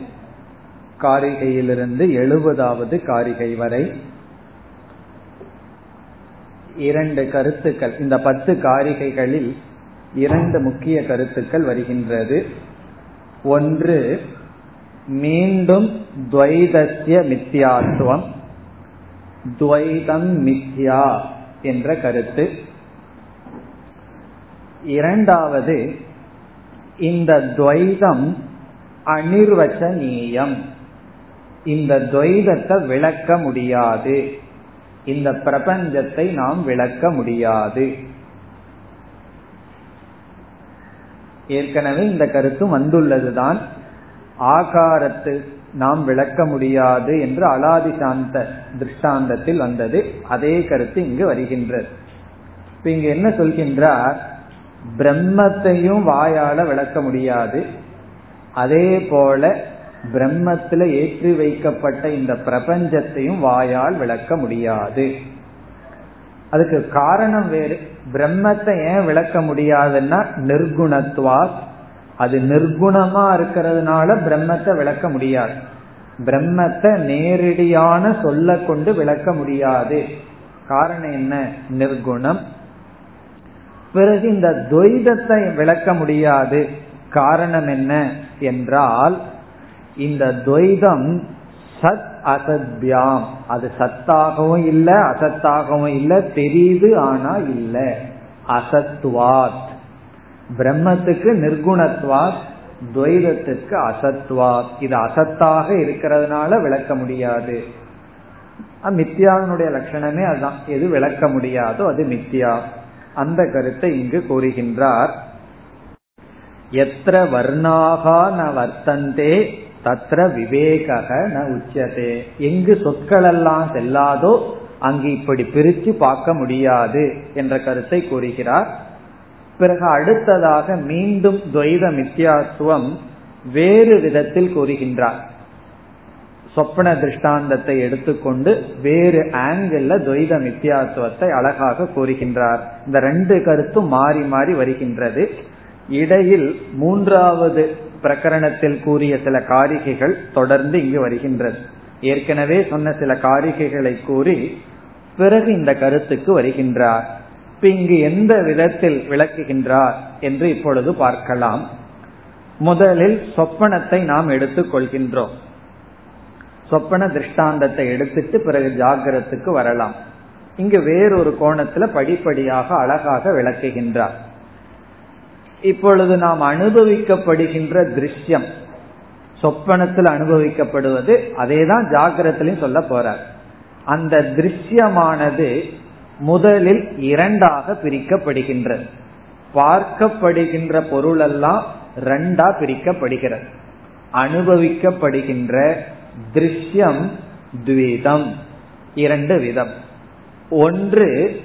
காரிகையிலிருந்து எழுபதாவது காரிகை வரை இரண்டு கருத்துக்கள் இந்த பத்து காரிகைகளில் இரண்டு முக்கிய கருத்துக்கள் வருகின்றது. ஒன்று மீண்டும் துவைதசிய மித்யாத்துவம் துவைதம் மித்யா என்ற கருத்து. இரண்டாவது இந்த துவைதம் அனிர்வச்சனீயம். இந்த துவைதத்தை விளக்க முடியாது. இந்த பிரபஞ்சத்தை நாம் விளக்க முடியாது. ஏற்கனவே இந்த கருத்து வந்துள்ளதுதான். ஆகாரத்து நாம் விளக்க முடியாது என்று அலாதி சாந்த திருஷ்டாந்தத்தில் வந்தது. அதே கருத்து இங்கு வருகின்றது. இப்ப இங்க என்ன சொல்கின்றார்? பிரம்மத்தையும் வாயால விளக்க முடியாது. அதே போல பிரம்மத்துல ஏற்றி வைக்கப்பட்ட இந்த பிரபஞ்சத்தையும் வாயால் விளக்க முடியாது. அதுக்கு காரணம் வேறு. பிரம்மத்தை ஏன் விளக்க முடியாதுன்னா நிர்குணத்துவா அது நிர்குணமா இருக்கிறதுனால பிரம்மத்தை விளக்க முடியாது. பிரம்மத்தை நேரடியான சொல்ல கொண்டு விளக்க முடியாது. காரணம் என்ன? நிர்குணம். பிறகு இந்த துவைதத்தை விளக்க முடியாது. காரணம் என்ன என்றால் இந்த துவைதம் சத் அசத்யாம். அது சத்தாகவும் இல்லை அசத்தாகவும் இல்லை தெரியுது ஆனா இல்லை. அசத்வாத். பிரம்மத்துக்கு நிர்குணத்வாத் துவைதத்துக்கு அசத்வாத். இது அசத்தாக இருக்கிறதுனால விளக்க முடியாது. மித்யாவினுடைய லட்சணமே அதுதான். எது விளக்க முடியாதோ அது மித்யா. அந்த கருத்தை இங்கு கூறுகின்றார். எத்திர வர்ணாகா ந வர்த்தந்தே தத்ர விவேக ந உச்சதே எங்கு சொற்கள் எல்லாம் செல்லாதோ அங்கு இப்படி பிரிச்சு பார்க்க முடியாது என்ற கருத்தை கூறுகிறார். பிறகு அடுத்ததாக மீண்டும் துவைத மித்யாத்துவம் வேறு விதத்தில் கூறுகின்றார். சொப்பன திருஷ்டாந்தத்தை எடுத்துக்கொண்டு வேறு ஆங்கிள் துவைத மித்தியாத்துவத்தை அழகாக கூறுகின்றார். இந்த ரெண்டு கருத்தும் மாறி மாறி வருகின்றது. இடையில் மூன்றாவது பிரகரணத்தில் கூறிய சில காரிகைகள் தொடர்ந்து இங்கு வருகின்றது. ஏற்கனவே சொன்ன சில காரிகைகளை கூறி பிறகு இந்த கருத்துக்கு வருகின்றார். இப்ப இங்கு எந்த விதத்தில் விளக்குகின்றார் என்று இப்பொழுது பார்க்கலாம். முதலில் சொப்பனத்தை நாம் எடுத்துக் கொள்கின்றோம். சொப்பன திருஷ்டாந்தத்தை எடுத்துட்டு பிறகு ஜாகிரத்துக்கு வரலாம். இங்கு வேறொரு கோணத்துல படிப்படியாக அழகாக விளக்குகின்றார். இப்பொழுது நாம் அனுபவிக்கப்படுகின்ற திருஷ்யம் சொப்பனத்தில் அனுபவிக்கப்படுவது அதேதான் ஜாகிரத்திலையும் சொல்ல போறார். அந்த திருஷ்யமானது முதலில் இரண்டாக பிரிக்கப்படுகின்றது பார்க்கப்படுகின்ற பொருளெல்லாம் ரெண்டா பிரிக்கப்படுகிறது. அனுபவிக்கப்படுகின்ற திருஷ்யம் துவிதம் இரண்டு விதம். ஒன்று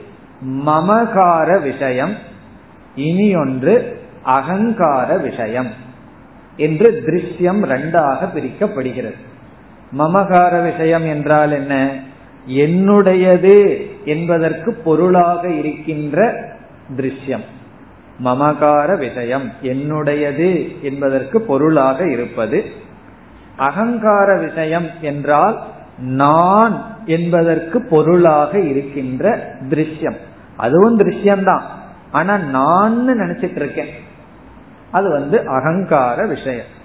மமகார விஷயம் இனி ஒன்று அகங்கார விஷயம் என்று திருஷ்யம் ரெண்டாக பிரிக்கப்படுகிறது. மமகார விஷயம் என்றால் என்ன? என்னுடையது. என்பதற்கு பொருளாக இருக்கின்ற திருஷ்யம். மமகார விஷயம் என்னுடையது என்பதற்கு பொருளாக இருப்பது. அகங்கார விஷயம் என்றால் நான் என்பதற்கு பொருளாக இருக்கின்ற திருஷ்யம். அதுவும் திருஷ்யம்தான். ஆனா நான் நினைச்சிட்டு இருக்கேன் அது வந்து அகங்கார விஷயம்.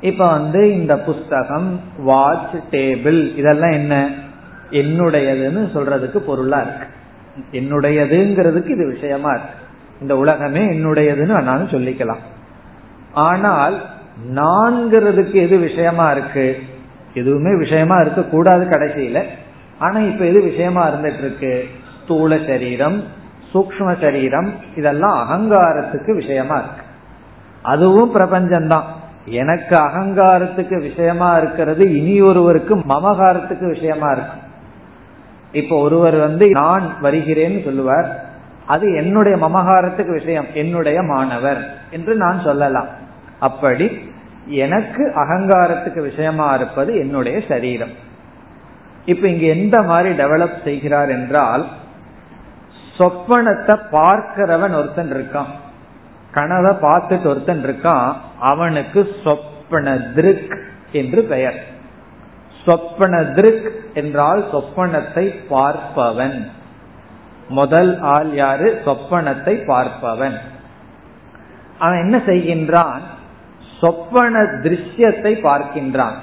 இப்ப வந்து இந்த புஸ்தகம் வாட்ச் டேபிள் இதெல்லாம் என்ன? என்னுடையதுன்னு சொல்றதுக்கு பொருளா இருக்கு. என்னுடையதுங்கிறதுக்கு இது விஷயமா இருக்கு. இந்த உலகமே என்னுடையதுன்னு ஆனாலும் சொல்லிக்கலாம். ஆனால் நான்கிறதுக்கு எது விஷயமா இருக்கு? எதுவுமே விஷயமா இருக்க கூடாது கடைசியில. ஆனா இப்ப எது விஷயமா இருந்துட்டு இருக்கு ஸ்தூல சரீரம் சூக்ம சரீரம் இதெல்லாம் அகங்காரத்துக்கு விஷயமா இருக்கு. அதுவும் பிரபஞ்சம்தான். எனக்கு அகங்காரத்துக்கு விஷயமா இருக்கிறது இனி ஒருவருக்கு மமகாரத்துக்கு விஷயமா இருக்கு. இப்ப ஒருவர் வந்து நான் வருகிறேன்னு சொல்லுவார். அது என்னுடைய மமகாரத்துக்கு விஷயம். என்னுடைய மாணவர். என்று நான் சொல்லலாம். அப்படி எனக்கு அகங்காரத்துக்கு விஷயமா இருப்பது என்னுடைய சரீரம். இப்ப இங்க எந்த மாதிரி டெவலப் செய்கிறார் என்றால் சொப்பனத்தை பார்க்கிறவன் ஒருத்தன் இருக்கான். கனவை பார்த்துட்டு ஒருத்தன் இருக்கான். அவனுக்கு சொப்பன திருக் என்று பெயர். சொப்பன திருக் என்றால் சொப்பனத்தை பார்ப்பவன். முதல் ஆள் யாரு? சொப்பனத்தை பார்ப்பவன். அவன் என்ன செய்கின்றான்? சொப்பன திருஷ்யத்தை பார்க்கின்றான்.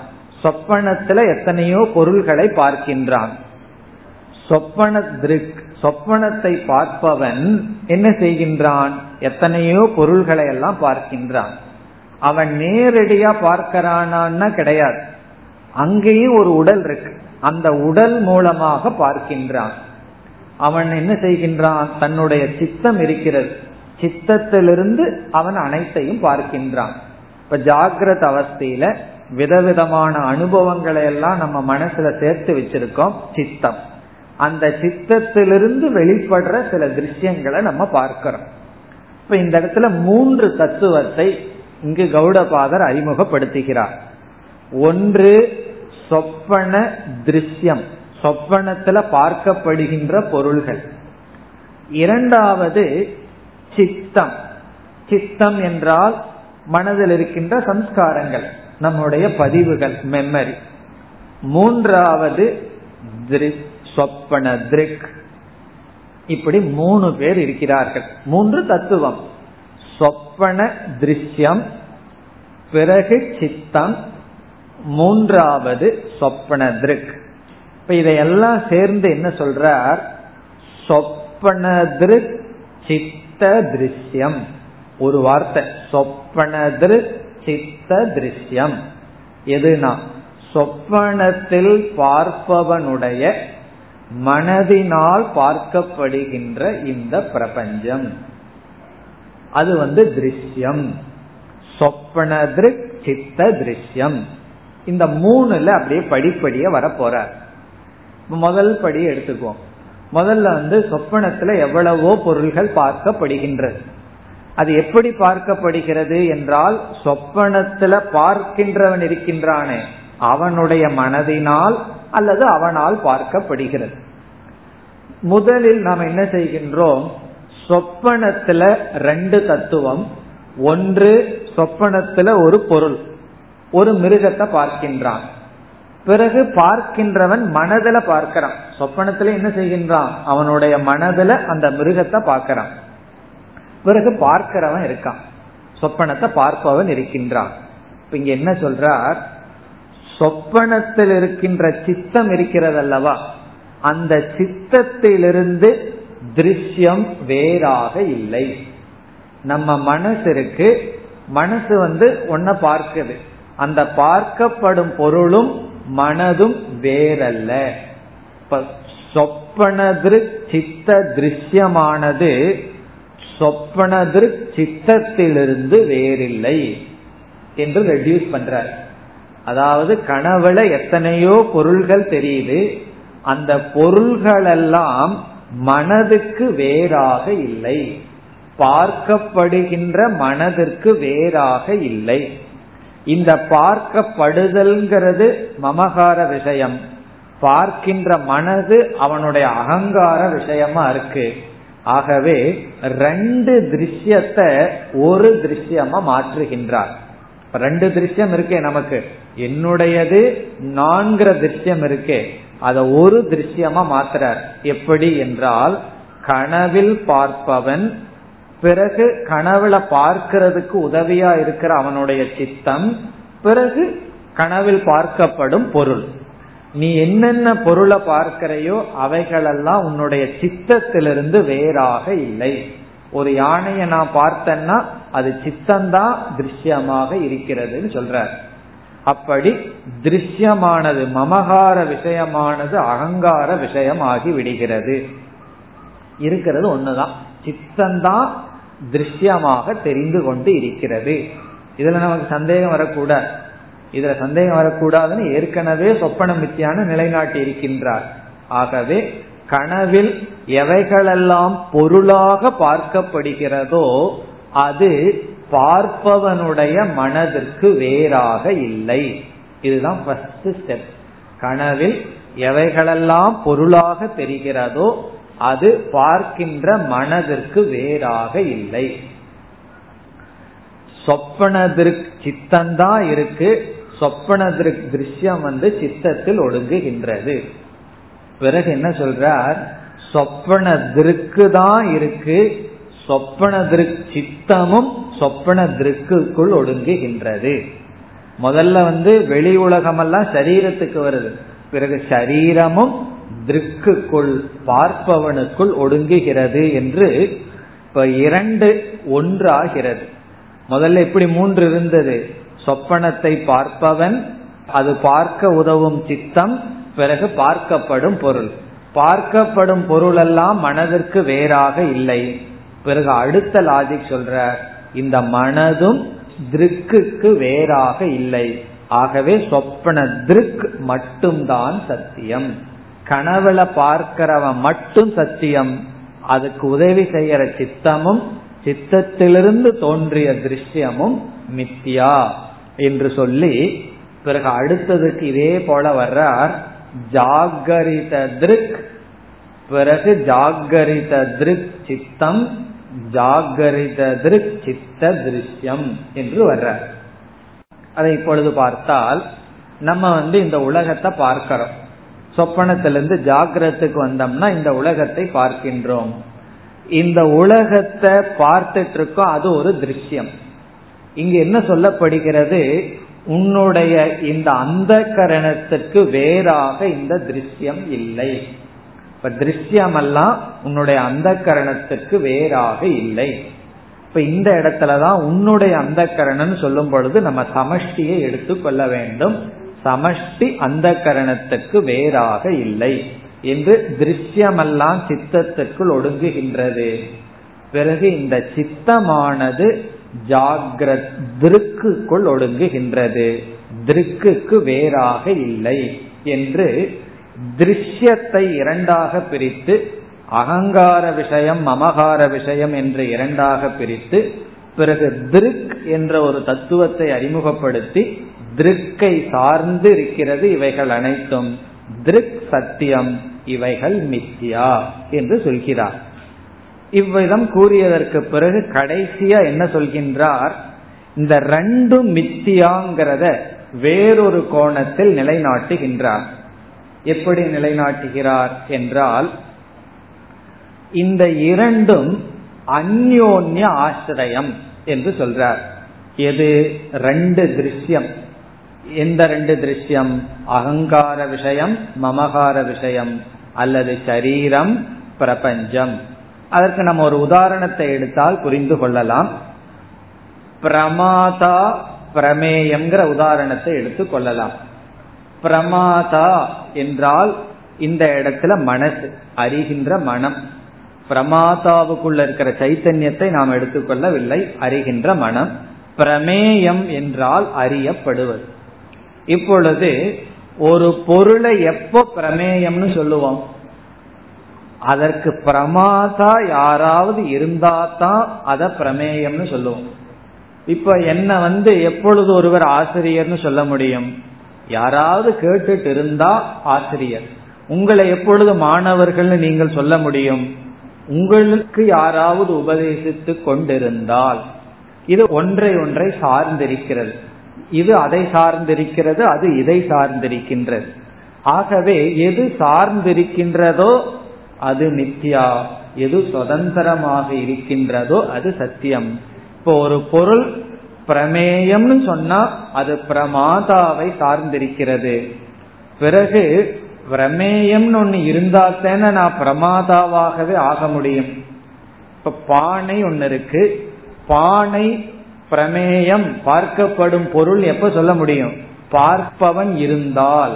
சொப்பனத்துல எத்தனையோ பொருள்களை பார்க்கின்றான். சொப்பன திருக் சொப்பனத்தை பார்ப்பவன் என்ன செய்கின்றான்? எத்தனையோ பொருள்களை எல்லாம் பார்க்கின்றான். அவன் நேரடியா பார்க்கிறானான்னா கிடையாது. அங்கேயும் ஒரு உடல் இருக்கு. அந்த உடல் மூலமாக பார்க்கின்றான். அவன் என்ன செய்கின்றான்? தன்னுடைய சித்தம் இருக்கிறது. சித்தத்திலிருந்து அவன் அனைத்தையும் பார்க்கின்றான். இப்ப ஜாகிரத அவஸ்தையில விதவிதமான அனுபவங்களை எல்லாம் நம்ம மனசுல சேர்த்து வச்சிருக்கோம் சித்தம். அந்த சித்தத்திலிருந்து வெளிப்படுற சில திருஷ்யங்களை நம்ம பார்க்கிறோம். இப்ப இந்த இடத்துல மூன்று தத்துவத்தை இங்கு கௌடபாதர் அறிமுகப்படுத்துகிறார். ஒன்று சொப்பன திருஷ்யம். சொப்பனத்துல பார்க்கப்படுகின்ற பொருள்கள். இரண்டாவது சித்தம். சித்தம் என்றால் மனதில் இருக்கின்ற சம்ஸ்காரங்கள் நம்முடைய பதிவுகள் மெமரி மூன்றாவது சொப்பன திருக். இப்படி மூணு பேர் இருக்கிறார்கள். மூன்று தத்துவம். சொப்பன திருஷ்யம் பிறகு சித்தம் மூன்றாவது சொப்பன திருக் இப்ப இதையெல்லாம் சேர்ந்து என்ன சொல்றார்? சொப்பன திருக் சித்த திருஷ்யம். ஒரு வார்த்தை. சொப்பன திருக் சித்த திருஷ்யம். எதுனா? சொப்பனத்தில் பார்ப்பவனுடைய மனதினால் பார்க்கப்படுகின்ற இந்த பிரபஞ்சம். அது வந்து திருஷ்யம். சொப்பன திருக் சித்த திருஷ்யம். இந்த மூணுல அப்படியே படிப்படியா வர முதல் படி எடுத்துக்குவோம். முதல்ல வந்து சொப்பனத்துல எவ்வளவோ பொருள்கள் பார்க்கப்படுகின்றது. அது எப்படி பார்க்கப்படுகிறது என்றால் சொப்பனத்துல பார்க்கின்றவன் இருக்கின்றானே அவனுடைய மனதினால் அல்லது அவனால் பார்க்கப்படுகிறது. முதலில் நாம் என்ன செய்கின்றோம் சொப்பனத்துல ரெண்டு தத்துவம் ஒன்று சொப்பனத்துல ஒரு பொருள். ஒரு மிருகத்தை பார்க்கின்றான். பிறகு பார்க்கின்றவன் மனதில பார்க்கிறான். சொப்பனத்துல என்ன செய்கின்றான்? அவனுடைய மனதில அந்த மிருகத்தை பார்க்கிறான். பிறகு பார்க்கிறவன் இருக்கான். சொப்பனத்தை பார்ப்பவன் இருக்கின்றான். இப்ப இங்க என்ன சொல்றார்? சொப்பனத்தில் இருக்கின்ற சித்தம் இருக்கிறது அல்லவா அந்த சித்தத்திலிருந்து திருஷ்யம் வேறாக இல்லை. நம்ம மனசு இருக்கு. மனசு வந்து ஒன்ன பார்க்குது. அந்த பார்க்கப்படும் பொருளும் மனதும் வேறல்ல. சொப்பன சித்த திருஷ்யமானது சொப்பனதிருக் சித்தத்திலிருந்து வேறில்லை என்று ரெடியூஸ் பண்றார். அதாவது கனவுல எத்தனையோ பொருள்கள் தெரியுது. அந்த பொருள்களெல்லாம் மனதுக்கு வேறாக இல்லை. பார்க்கப்படுகின்ற மனதிற்கு வேறாக இல்லை. இந்த பார்க்கப்படுதல்ங்கிறது மமகார விஷயம். பார்க்கின்ற மனது அவனுடைய அகங்கார விஷயமா இருக்கு. ஆகவே ரெண்டு திருஷ்யத்தை ஒரு திருஷ்யமா மாற்றுகின்றார். ரெண்டு திருஷ்யம் இருக்கே நமக்கு. என்னுடையது நான்கிற திருஷ்யம் இருக்கே. அத ஒரு திருஷ்யமா மாத்துறார். எப்படி என்றால் கனவில் பார்ப்பவன் பிறகு கனவுல பார்க்கிறதுக்கு உதவியா இருக்கிற அவனுடைய சித்தம் பிறகு கனவில் பார்க்கப்படும் பொருள். நீ என்னென்ன பொருளை பார்க்கிறையோ அவைகளெல்லாம் உன்னுடைய சித்தத்திலிருந்து வேறாக இல்லை. ஒரு யானையை நான் பார்த்தேன்னா அது சித்தந்தான் திருஷ்யமாக இருக்கிறதுன்னு சொல்ற அப்படி திருஷ்யமானது மமகார விஷயமானது அகங்கார விஷயமாகி விடுகிறது. இருக்கிறது ஒண்ணுதான். சித்தந்தான் திருஷ்யமாக தெரிந்து கொண்டு இருக்கிறது. இதுல நமக்கு சந்தேகம் வரக்கூடாது. இதுல சந்தேகம் வரக்கூடாதுன்னு ஏற்கனவே சொப்பன மித்தியான நிலைநாட்டி இருக்கின்றார். ஆகவே கனவில் எவைகளெல்லாம் பொருளாக பார்க்கப்படுகிறதோ அது பார்ப்பவனுடைய மனதிற்கு வேறாக இல்லை. இதுதான் ஃபர்ஸ்ட் ஸ்டெப் கனவில் எவைகளெல்லாம் பொருளாக தெரிகிறதோ அது பார்க்கின்ற மனதிற்கு வேறாக இல்லை. சொப்பனதிருக் சித்தந்தான் இருக்கு சொப்பனதிருக் திருஷ்யம் வந்து சித்தத்தில் ஒடுங்குகின்றது. பிறகு என்ன சொல்றார்? சொப்பன திருக்கு தான் இருக்கு சொப்பன சித்தமும் சொப்பன திருக்குள் ஒடுங்குகின்றது. முதல்ல வந்து வெளி உலகமெல்லாம் சரீரத்துக்கு வருது. பிறகு சரீரமும் திருக்குக்குள் பார்ப்பவனுக்குள் ஒடுங்குகிறது என்று இப்ப இரண்டு ஒன்றாகிறது. முதல்ல இப்படி மூன்று இருந்தது. சொப்பனத்தை பார்ப்பவன் அது பார்க்க உதவும் சித்தம் பிறகு பார்க்கப்படும் பொருள். பார்க்கப்படும் பொருள் எல்லாம் மனதிற்கு வேறாக இல்லை. பிறகு அடுத்த லாஜிக் சொல்ற இந்த மனதும் திருக்குக்கு வேறாக இல்லை. ஆகவே சொப்பன திருக் மட்டும்தான் சத்தியம். கனவுல பார்க்கிறவன் மட்டும் சத்தியம். அதுக்கு உதவி செய்யற சித்தமும் சித்தத்திலிருந்து தோன்றிய திருஷ்யமும் மித்தியா என்று சொல்லி பிறகு அடுத்ததுக்கு இதே போல வர்றார் ஜாகரித திருக் பிறகு ஜாகரித திருக் சித்தம் ஜாகரித திருக் சித்த திருஷ்யம் என்று வர்றார். அதை இப்பொழுது பார்த்தால் நம்ம வந்து இந்த உலகத்தை பார்க்கிறோம். சொப்பனத்திலிருந்து ஜாகிரத்துக்கு வந்தோம்னா இந்த உலகத்தை பார்க்கின்றோம். இந்த உலகத்தை பார்த்துட்டு இருக்கோம் அது ஒரு திருஷ்யம். இங்க என்ன சொல்லப்படுகிறது? உன்னுடைய இந்த அந்த கரணத்துக்கு வேறாக இந்த திருஷ்யம் இல்லை. இப்ப திருஷ்யமெல்லாம் உன்னுடைய அந்த கரணத்துக்கு வேறாக இல்லை. இப்ப இந்த இடத்துலதான் உன்னுடைய அந்த கரணம் சொல்லும் பொழுது நம்ம சமஷ்டியை எடுத்துக்கொள்ள வேண்டும். சமஷ்டி அந்த கரணத்துக்கு வேறாக இல்லை என்று திருஷ்யமெல்லாம் சித்தத்துக்குள் ஒடுங்குகின்றது. பிறகு இந்த சித்தமானது ஜாகிரத் திருக்குக்குள் ஒடுங்குகின்றது. திருக்குக்கு வேறாக இல்லை என்று திருஷ்யத்தை இரண்டாக பிரித்து அகங்கார விஷயம் மமகார விஷயம் என்று இரண்டாக பிரித்து பிறகு திருக் என்ற ஒரு தத்துவத்தை அறிமுகப்படுத்தி திருக்கை சார்ந்து இருக்கிறது இவைகள் அனைத்தும். திருக் சத்தியம் இவைகள் மித்தியா என்று சொல்கிறார். இவ்விதம் கூறியதற்கு பிறகு கடைசியா என்ன சொல்கின்றார்? இந்த ரெண்டும் மித்தியாங்கிறத வேறொரு கோணத்தில் நிலைநாட்டுகின்றார். எப்படி நிலைநாட்டுகிறார் என்றால் இந்த இரண்டும் அந்யோன்ய ஆசிரியம் என்று சொல்றார். எது? ரெண்டு திருஷ்யம். எந்த ரெண்டு திருஷ்யம் அகங்கார விஷயம் மமகார விஷயம் அல்லது சரீரம் பிரபஞ்சம். அதற்கு நம்ம ஒரு உதாரணத்தை எடுத்தால் புரிந்து கொள்ளலாம். பிரமாதா பிரமேயம்ங்கிற உதாரணத்தை எடுத்து கொள்ளலாம். பிரமாதா என்றால் இந்த இடத்துல மனசு அறிகின்ற மனம். பிரமாதாவுக்குள்ள இருக்கிற சைத்தன்யத்தை நாம் எடுத்துக்கொள்ளவில்லை அறிகின்ற மனம். பிரமேயம் என்றால் அறியப்படுவது. இப்பொழுது ஒரு பொருளை எப்போ பிரமேயம்னு சொல்லுவோம்? அதற்கு பிரமாதா யாராவது இருந்தா தான் அத பிரமேயம்னு சொல்லுவோம். இப்ப என்ன வந்து எப்பொழுது ஒருவர் ஆசிரியர்னு சொல்ல முடியும்? யாராவது கேட்டுட்டு இருந்தா ஆசிரியர். உங்களை எப்பொழுது மாணவர்கள்னு நீங்கள் சொல்ல முடியும்? உங்களுக்கு யாராவது உபதேசித்து கொண்டிருந்தால். இது ஒன்றை ஒன்றை சார்ந்திருக்கிறது. இது அதை சார்ந்திருக்கிறது அது இதை சார்ந்திருக்கின்றது. ஆகவே எது சார்ந்திருக்கின்றதோ அது நித்யா எது சுதந்திரமாக இருக்கின்றதோ அது சத்தியம். இப்போ ஒரு பொருள் பிரமேயம்னு சொன்னா அது பிரமாதாவை சார்ந்திருக்கிறது. பிறகு பிரமேயம்னு ஒண்ணு இருந்தா தானே நான் பிரமாதாவாகவே ஆக முடியும். இப்ப பானை ஒன்னு இருக்கு. பானை பிரமேயம் பார்க்கப்படும் பொருள் எப்ப சொல்ல முடியும்? பார்ப்பவன் இருந்தால்.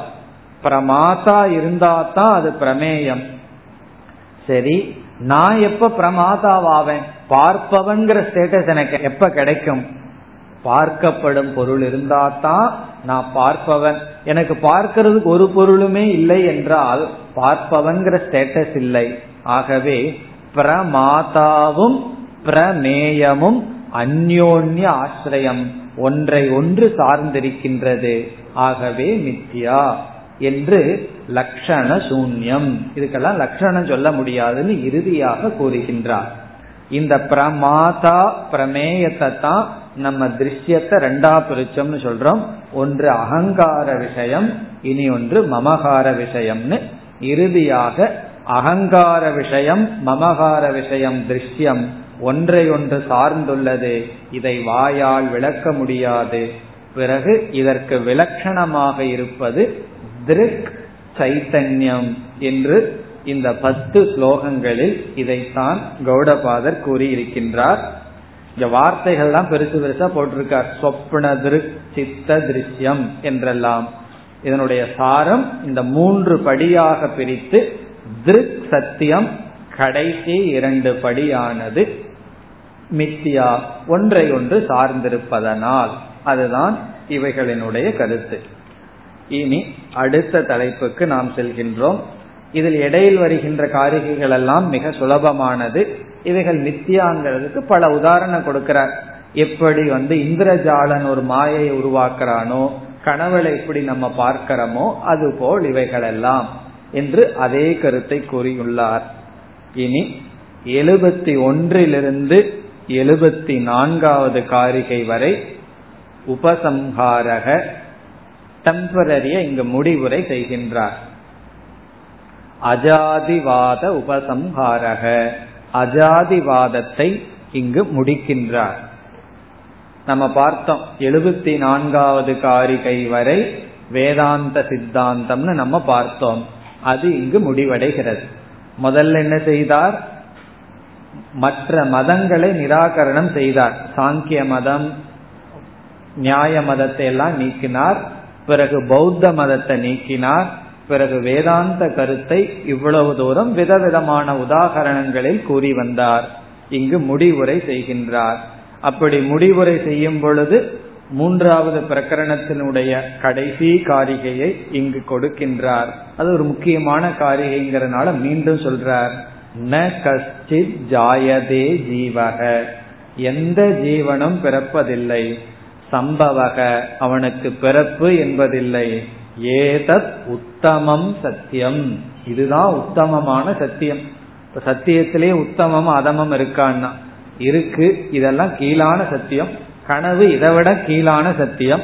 பிரமாதா இருந்தா தான் அது பிரமேயம். சரி நான் எப்ப பிரமாதாவாவேன் பார்ப்பவன்கிற ஸ்டேட்டஸ் எனக்கு எப்ப கிடைக்கும்? பார்க்கப்படும் பொருள் இருந்தா தான் நான் பார்ப்பவன். எனக்கு பார்க்கிறதுக்கு ஒரு பொருளுமே இல்லை என்றால் பார்ப்பவன்கிற ஸ்டேட்டஸ் இல்லை. ஆகவே பிரமாதாவும் பிரமேயமும் அந்யோன்ய ஆசிரியம் ஒன்றை ஒன்று சார்ந்திருக்கின்றது. ஆகவே மித்யா என்று லக்ஷண சூன்யம். இதுக்கெல்லாம் லட்சணம் சொல்ல முடியாதுன்னு இறுதியாக கூறுகின்றார். இந்த பிரமாதா பிரமேயத்தை தான் நம்ம திருஷ்யத்தை ரெண்டா பிரிச்சோம்னு சொல்றோம். ஒன்று அகங்கார விஷயம் இனி ஒன்று மமகார விஷயம்னு. இறுதியாக அகங்கார விஷயம் மமகார விஷயம் திருஷ்யம். ஒன்றை ஒன்று சார்ந்துள்ளது. இதை வாயால் விளக்க முடியாது. பிறகு இதற்கு விலட்சணமாக இருப்பது திருக் சைத்தன்யம் என்று இந்த பத்து ஸ்லோகங்களில் இதைத்தான் கௌடபாதர் கூறியிருக்கின்றார். இந்த வார்த்தைகள் தான் பெருசு பெருசா போட்டிருக்கார். சொப்ன திருக் சித்த திருஷ்யம் என்றெல்லாம். இதனுடைய சாரம் இந்த மூன்று படியாக பிரித்து திருக் சத்தியம் கடைசி இரண்டு படியானது. மித்தியா ஒன்றை ஒன்று சார்ந்திருப்பதனால் அதுதான் இவைகளினுடைய கருத்து. இனி அடுத்த தலைப்புக்கு நாம் செல்கின்றோம். இதில் இடையில் வருகின்ற காரிகைகள் எல்லாம் மிக சுலபமானது. இவைகள் மித்தியாங்கிறதுக்கு பல உதாரணம் கொடுக்கிறார். எப்படி வந்து இந்திரஜாலன் ஒரு மாயை உருவாக்குறானோ கனவுல எப்படி நம்ம பார்க்கிறோமோ அதுபோல் இவைகளெல்லாம் என்று அதே கருத்தை கூறியுள்ளார். இனி எழுபத்தி ஒன்றிலிருந்து எழுபத்தி நான்காவது காரிகை வரை உபசம்ஹாரக டெம்பரரிய இங்கு முடிவுரை செய்கின்றார். அஜாதிவாத உபசம்ஹாரக. அஜாதிவாதத்தை இங்கு முடிக்கின்றார். நம்ம பார்த்தோம் எழுபத்தி நான்காவது காரிகை வரை வேதாந்த சித்தாந்தம்னு நம்ம பார்த்தோம். அது இங்கு முடிவடைகிறது. முதல்ல என்ன செய்தார்? மற்ற மதங்களை நிராகரணம் செய்தார். சாங்கிய மதம் நியாய மதத்தை எல்லாம் நீக்கினார். பிறகு பௌத்த மதத்தை நீக்கினார். பிறகு வேதாந்த கருத்தை இவ்வளவு தூரம் விதவிதமான உதாகரணங்களில் கூறி வந்தார். இங்கு முடிவுரை செய்கின்றார். அப்படி முடிவுரை செய்யும் பொழுது மூன்றாவது பிரகரணத்தினுடைய கடைசி காரிகையை இங்கு கொடுக்கின்றார். அது ஒரு முக்கியமான காரிகைங்கிறனால மீண்டும் சொல்றார். ந கஷ்டித் ஜாயதே ஜீவக. எந்த ஜீவனும் பிறப்பதில்லை. சம்பவக அவனுக்கு பிறப்பு என்பதில்லை. ஏதத் உத்தமம் சத்தியம். இதுதான் உத்தமமான சத்தியம். இப்ப சத்தியத்திலே உத்தமம் அதமம் இருக்கான்னா. இருக்கு இதெல்லாம் கீழான சத்தியம். கனவு இதை விட கீழான சத்தியம்.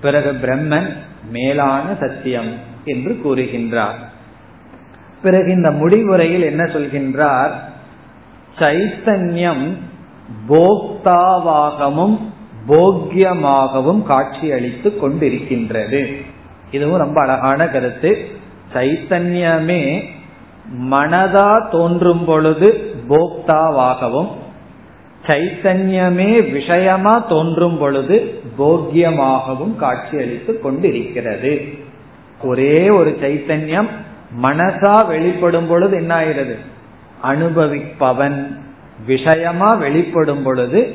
பிறகு பிரம்மன் மேலான சத்தியம் என்று கூறுகின்றார். பிறகு இந்த முடிவுரையில் என்ன சொல்கின்றார்? சைத்தன்யம் போக்தாவாகவும் போக்கியமாகவும் காட்சியளித்து கொண்டிருக்கின்றது. இதுவும் ரொம்ப அழகான கருத்து. சைத்தன்யமே மனதா தோன்றும் பொழுது போக்தாவாகவும் சைத்தன்யமே விஷயமா தோன்றும் பொழுது போக்கியமாகவும் காட்சியளித்து கொண்டிருக்கிறது. ஒரே ஒரு சைத்தன்யம் மனசா வெளிப்படும் பொழுது என்ன ஆகிறது? அனுபவிப்பவன் விஷயமா வெளிப்படும் பொழுது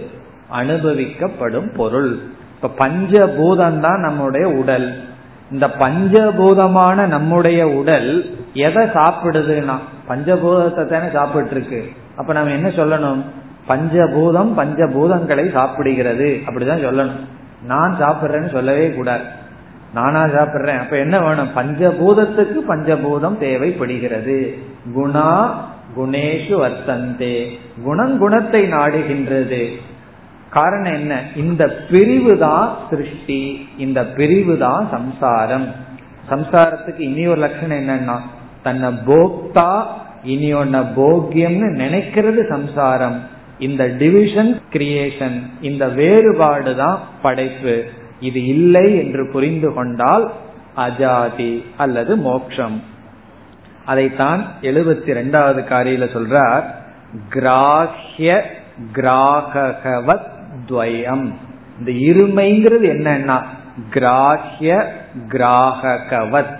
அனுபவிக்கப்படும் பொருள். இப்ப பஞ்சபூதம் தான் நம்முடைய உடல். இந்த பஞ்சபூதமான நம்முடைய உடல் எதை சாப்பிடுதுன்னா பஞ்சபூதத்தை தானே சாப்பிட்டு இருக்கு அப்ப நம்ம என்ன சொல்லணும்? பஞ்சபூதம் பஞ்சபூதங்களை சாப்பிடுகிறது. அப்படிதான் சொல்லணும். நான் சாப்பிட்றேன்னு சொல்லவே கூடாது. நானா சாப்பிடுறேன். அப்ப என்ன வேணும்? பஞ்சபூதத்துக்கு பஞ்சபூதம் தேவைப்படுகிறது. குணா குணேஷு வர்த்தந்தே. குணம் குணத்தை நாடுகின்றது. காரணம் என்ன? இந்த பிரிவு தான் சிருஷ்டி. இந்த பிரிவு தான் சம்சாரம். சம்சாரத்துக்கு இனி ஒரு லட்சணம் என்னன்னா தன்னை போக்தா இனி ஒன்ன போக்கியம்னு நினைக்கிறது சம்சாரம். இந்த டிவிஷன் கிரியேஷன் இந்த வேறுபாடு தான் படைப்பு. இது இல்லை என்று புரிந்து கொண்டால் அஜாதி அல்லது மோக்ஷம். அதைத்தான் எழுபத்தி ரெண்டாவது காரியில சொல்றார் கிராஹ்ய கிராகவத் துவயம். இந்த இருமைங்கிறது என்னன்னா கிராஹ்ய கிராகவத்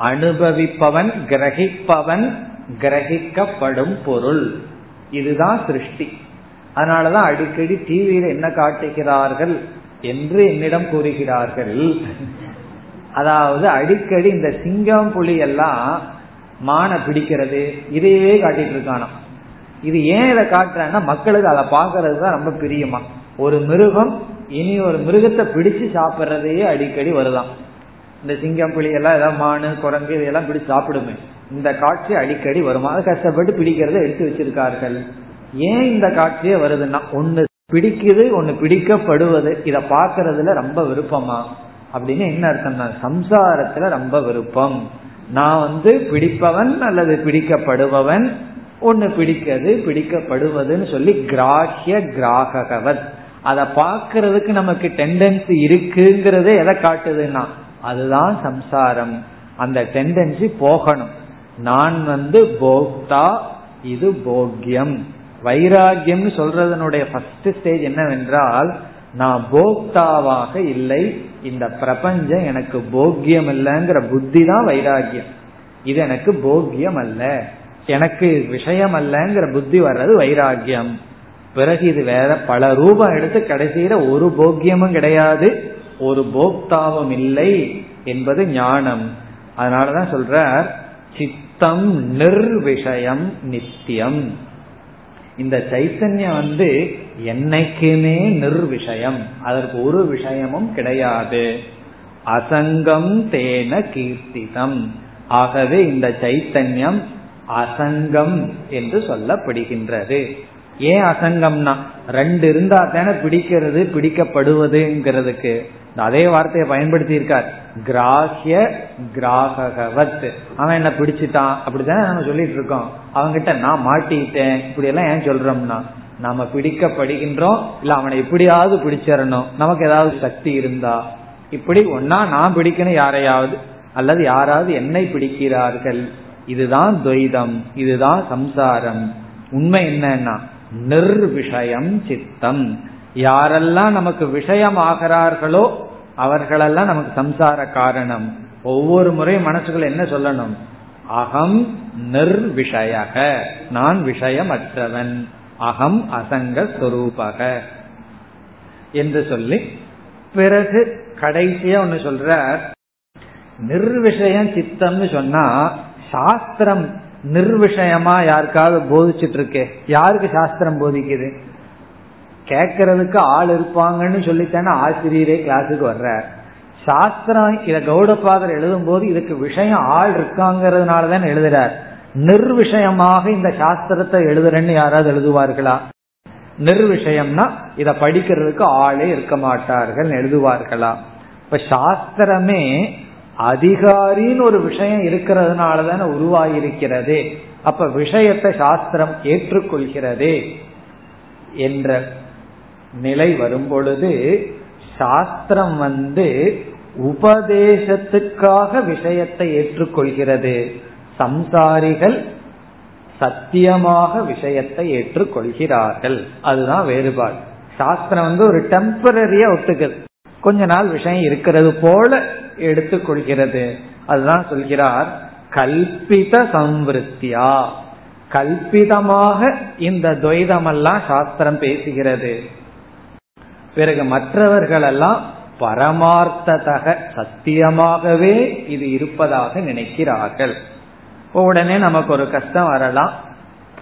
அனுபவிப்பவன் கிரகிப்பவன் கிரகிக்கப்படும் பொருள். இதுதான் சிருஷ்டி. அதனாலதான் அடிக்கடி டிவியில என்ன காட்டுகிறார்கள்? என்று என்னிடம் கூறுகிறார்கள். அதாவது அடிக்கடி இந்த சிங்கம் புலி எல்லாம் மானை பிடிக்கிறது. இதையே காட்டிட்டு இருக்கானோ இது ஏன் இதை காட்டுறேன்னா மக்களுக்கு அதை பாக்குறது தான் ரொம்ப பிரியமா. ஒரு மிருகம் இனி ஒரு மிருகத்தை பிடிச்சு சாப்பிட்றதையே அடிக்கடி வருதான் இந்த சிங்கம் புலி எல்லாம் ஏதாவது மானு குரங்கு இதெல்லாம் பிடிச்சு சாப்பிடுமே. இந்த காட்சி அடிக்கடி வருமா? அதை கஷ்டப்பட்டு பிடிக்கிறத எடுத்து வச்சிருக்கார்கள். ஏன் இந்த காட்சியே வருதுன்னா ஒன்னு பிடிக்குது ஒன்னு பிடிக்கப்படுவது இத பாக்குறதுல ரொம்ப விருப்பமா? அப்படின்னு என்ன அர்த்தம்னா சம்சாரத்துல ரொம்ப விருப்பம். நான் வந்து பிடிப்பவன் அல்லது பிடிக்கப்படுபவன் ஒன்னு பிடிக்கிறது பிடிக்கப்படுவதுன்னு சொல்லி கிராஹ்ய கிராகவத் அதை பார்க்கறதுக்கு நமக்கு டெண்டன்சி இருக்குங்கிறதே எதை காட்டுதுன்னா அதுதான் சம்சாரம். அந்த டெண்டன்சி போகணும். நான் வந்து போக்தா இது போக்யம். வைராகியம் சொல்றதனுடைய ஃபர்ஸ்ட் ஸ்டேஜ் என்னவென்றால் நான் போக்தாவாக இல்லை இந்த பிரபஞ்சம் எனக்கு போக்கியம் இல்லைங்கிற புத்தி தான் வைராகியம் இது எனக்கு போக்கியம் அல்ல எனக்கு விஷயம் அல்லங்கிற புத்தி வர்றது வைராகியம் பிறகு இது வேற பல ரூபம் எடுத்து கடைசியில ஒரு போக்கியமும் கிடையாது ஒரு போக்தாவும் இல்லை என்பது ஞானம். அதனாலதான் சொல்ற சித்தம் நிர்விஷயம் நித்தியம். இந்த சைத்தன்யம் வந்து என்னைக்குமே நிர்விஷயம். அதற்கு ஒரு விஷயமும் கிடையாது. அசங்கம் தேன கீர்த்திதம். ஆகவே இந்த சைத்தன்யம் அசங்கம் என்று சொல்லப்படுகின்றது. ஏன் அசங்கம்னா ரெண்டு இருந்தா தானே பிடிக்கிறது பிடிக்கப்படுவதுங்கிறதுக்கு. அதே வார்த்தையை பயன்படுத்தி இருக்கார் கிராஹ்ய கிராகவத் அவன் என்ன பிடிச்சிட்டான். அப்படிதான் நம்ம சொல்லிட்டு இருக்கோம் அவங்கிட்ட நான் மாட்டிட்டேன். இப்படி எல்லாம் ஏன் சொல்றோம்னா நாம பிடிக்கப்படுகின்றோம் இல்ல அவனை எப்படியாவது பிடிச்சிடணும். நமக்கு ஏதாவது சக்தி இருந்தா. இப்படி ஒன்னா நான் பிடிக்கணும் யாரையாவது அல்லது யாராவது என்னை பிடிக்கிறார்கள். இதுதான் துவைதம். இதுதான் சம்சாரம். உண்மை என்னன்னா நிர்விஷயம் சித்தம். யாரெல்லாம் நமக்கு விஷயம் ஆகிறார்களோ அவர்களெல்லாம் நமக்கு சம்சார காரணம். ஒவ்வொரு முறையும் மனசுக்குள்ள என்ன சொல்லணும்? அகம் நிர்விஷயக. நான் விஷயமற்றவன். அகம் அசங்க ஸ்வரூபக என்று சொல்லி பிறகு கடைசியா ஒன்னு சொல்ற நிர்விஷயம் சித்தம்னு சொன்னா சாஸ்திரம் நிர்விஷயமா யாருக்காவது போதிச்சுட்டு இருக்கே யாருக்கு சாஸ்திரம் போதிக்குது? கேட்கறதுக்கு ஆள் இருப்பாங்கன்னு சொல்லித்தானே ஆசிரியரே கிளாஸுக்கு வர்றார். சாஸ்திரம் இத கௌடபாதர் எழுதும் போது இதுக்கு விஷயம் ஆள் இருக்காங்கிறதுனால தான் எழுதுறார். நிர்விஷயமாக இந்த சாஸ்திரத்தை எழுதுறேன்னு யாராவது எழுதுவார்களா? நிர்விஷயம்னா இத படிக்கிறதுக்கு ஆளே இருக்க மாட்டார்கள் எழுதுவார்களா? இப்ப சாஸ்திரமே அதிகாரின்னு ஒரு விஷயம் இருக்கிறதுனால தானே உருவாகியிருக்கிறதே அப்ப விஷயத்தை சாஸ்திரம் ஏற்றுக்கொள்கிறதே என்ற நிலை வரும் பொழுது சாஸ்திரம் வந்து உபதேசத்துக்காக விஷயத்தை ஏற்றுக்கொள்கிறது. சம்சாரிகள் சத்தியமாக விஷயத்தை ஏற்றுக்கொள்கிறார்கள். அதுதான் வேறுபாடு. சாஸ்திரம் வந்து ஒரு டெம்பரரியா ஒத்துக்குது. கொஞ்ச நாள் விஷயம் இருக்கிறது போல எடுத்துக்கொள்கிறது. அதுதான் சொல்கிறார் கல்பித சம்வருத்தியா. கல்பிதமாக இந்த துவைதமெல்லாம் சாஸ்திரம் பேசுகிறது. பிறகு மற்றவர்களெல்லாம் பரமார்த்ததக சத்தியமாகவே இது இருப்பதாக நினைக்கிறார்கள். உடனே நமக்கு ஒரு கஷ்டம் வரலாம்.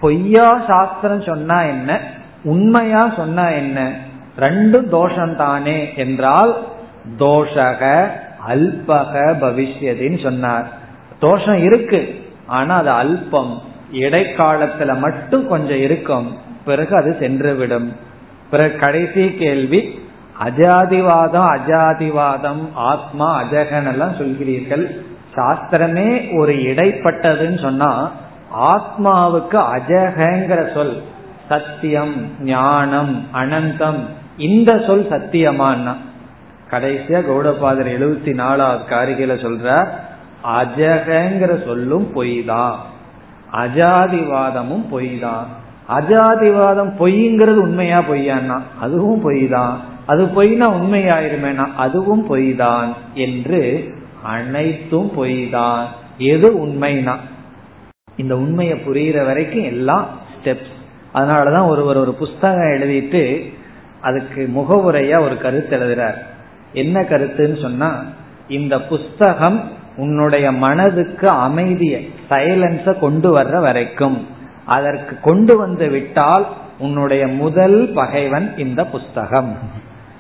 பொய்யா சாஸ்திரம் சொன்னா என்ன? உண்மையா சொன்னா என்ன? ரெண்டும் தோஷம் தானே என்றால் தோஷக அல்பக பவிஷ்யதின்னு சொன்னார். தோஷம் இருக்கு ஆனா அது அல்பம். இடைக்காலத்துல மட்டும் கொஞ்சம் இருக்கும் பிறகு அது சென்றுவிடும். பிறகு கடைசி கேள்வி அஜாதிவாதம் அஜாதிவாதம் ஆத்மா அஜகன் எல்லாம் சொல்கிறீர்கள். சாஸ்திரமே ஒரு இடைப்பட்டதுன்னு சொன்னா ஆத்மாவுக்கு அஜகங்கிற சொல் சத்தியம் ஞானம் அனந்தம் இந்த சொல் சத்தியமானா கடைசியா கௌடபாதர் எழுபத்தி நாலாவது காரிகையில சொல்ற அஜகங்கிற சொல்லும் பொய் தான் அஜாதிவாதமும் பொய் தான் அஜாதிவாதம் பொய்ங்கிறது உண்மையா பொய்யான்னா? அதுவும் பொய் தான் அது பொய்னா உண்மையாயிருமேனா? அதுவும் பொய் தான் என்று அனைத்தும் பொய் தான் எது உண்மைனா? இந்த உண்மையை புரிகிற வரைக்கும் எல்லாம் ஸ்டெப்ஸ் அதனாலதான் ஒருவர் ஒரு புஸ்தகம் எழுதிட்டு அதுக்கு முகவுரையா ஒரு கருத்து எழுதுறார். என்ன கருத்துன்னு சொன்னா இந்த புஸ்தகம் உன்னுடைய மனதுக்கு அமைதிய சைலன்ஸ கொண்டு வர்ற வரைக்கும். அதற்கு கொண்டு வந்து விட்டால் உன்னுடைய முதல் பகைவன் இந்த புஸ்தகம்.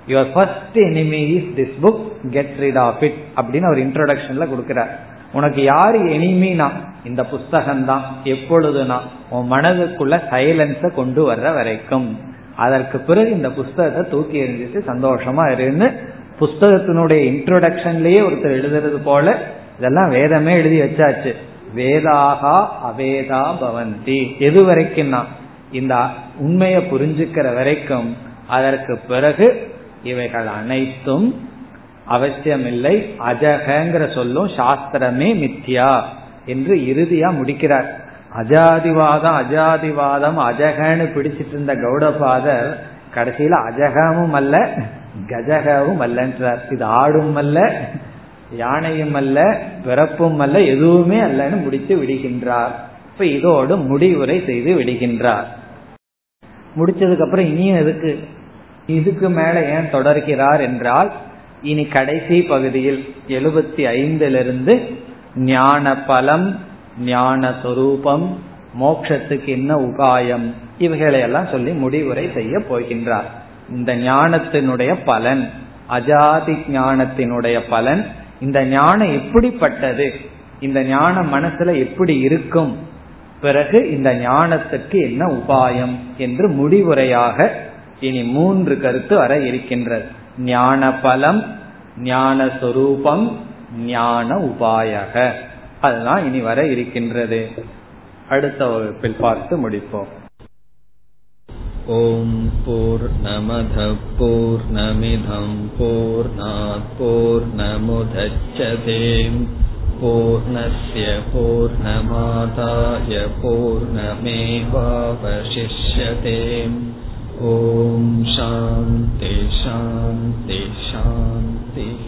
Your first enemy is this book get rid of it அப்படின்னு அவர் இன்ட்ரோடக்ஷன்ல கொடுக்கிறார். உனக்கு யாரு எனிமினா இந்த புஸ்தகம் தான் எப்பொழுதுனா? உன் மனதுக்குள்ள சைலன்ஸ கொண்டு வர்ற வரைக்கும். அதற்கு பிறகு இந்த புஸ்தகத்தை தூக்கி எறிஞ்சிட்டு சந்தோஷமா இருந்து புஸ்தகத்தினுடைய இன்ட்ரோடக்ஷன்லயே ஒருத்தர் எழுதுறது போல இதெல்லாம் வேதமே எழுதி வச்சாச்சு. வேதாகா அவேதா பவந்தி. எது வரைக்கும்னா இந்த உண்மையை புரிஞ்சுக்கிற வரைக்கும் அதற்கு பிறகு இவைகள் அனைத்தும் அவசியமில்லை. அஜகங்கிற சொல்லும் சாஸ்திரமே மித்யா என்று இறுதியா முடிக்கிறார். அஜாதிவாதம் அஜாதிவாதம் அஜகன்னு பிடிச்சிட்டு இருந்த கௌடபாதர் கடைசியில அஜகமும் அல்ல கஜகவும் அல்லன்றார். இது ஆடும் அல்ல யானையும் அல்ல பிறப்பும் அல்ல எதுவுமே அல்லன்னு முடித்து விடுகின்றார். இப்ப இதோடு முடிவுரை செய்து விடுகின்றார். முடிச்சதுக்கு அப்புறம் இனியும் எதுக்கு? இதுக்கு மேல ஏன் தொடர்கிறார் என்றால் இனி கடைசி பகுதியில் எழுபத்தி ஐந்திலிருந்து ஞான பலம் ஞான சொரூபம் மோட்சத்துக்கு என்ன உபாயம் இவைகளையெல்லாம் சொல்லி முடிவுரை செய்ய போகின்றார். இந்த ஞானத்தினுடைய பலன் அஜாதி ஞானத்தினுடைய பலன் இந்த ஞானம் எப்படிப்பட்டது இந்த ஞானம் மனசுல எப்படி இருக்கும் பிறகு இந்த ஞானத்துக்கு என்ன உபாயம் என்று முடிவுரையாக இனி மூன்று கருத்து வர இருக்கின்றது. ஞான பலம் ஞான சொரூபம் ஞான உபாயக. அதுதான் இனி வர இருக்கின்றது அடுத்த வகுப்பில் பார்த்து முடிப்போம்
ॐ पूर्णमधः पूर्णमिधम् पूर्णात् पूर्णमुदच्छते पूर्णस्य पूर्णमादाय पूर्णमेवावशिष्यते ॐ शान्ति शान्ति शान्तिः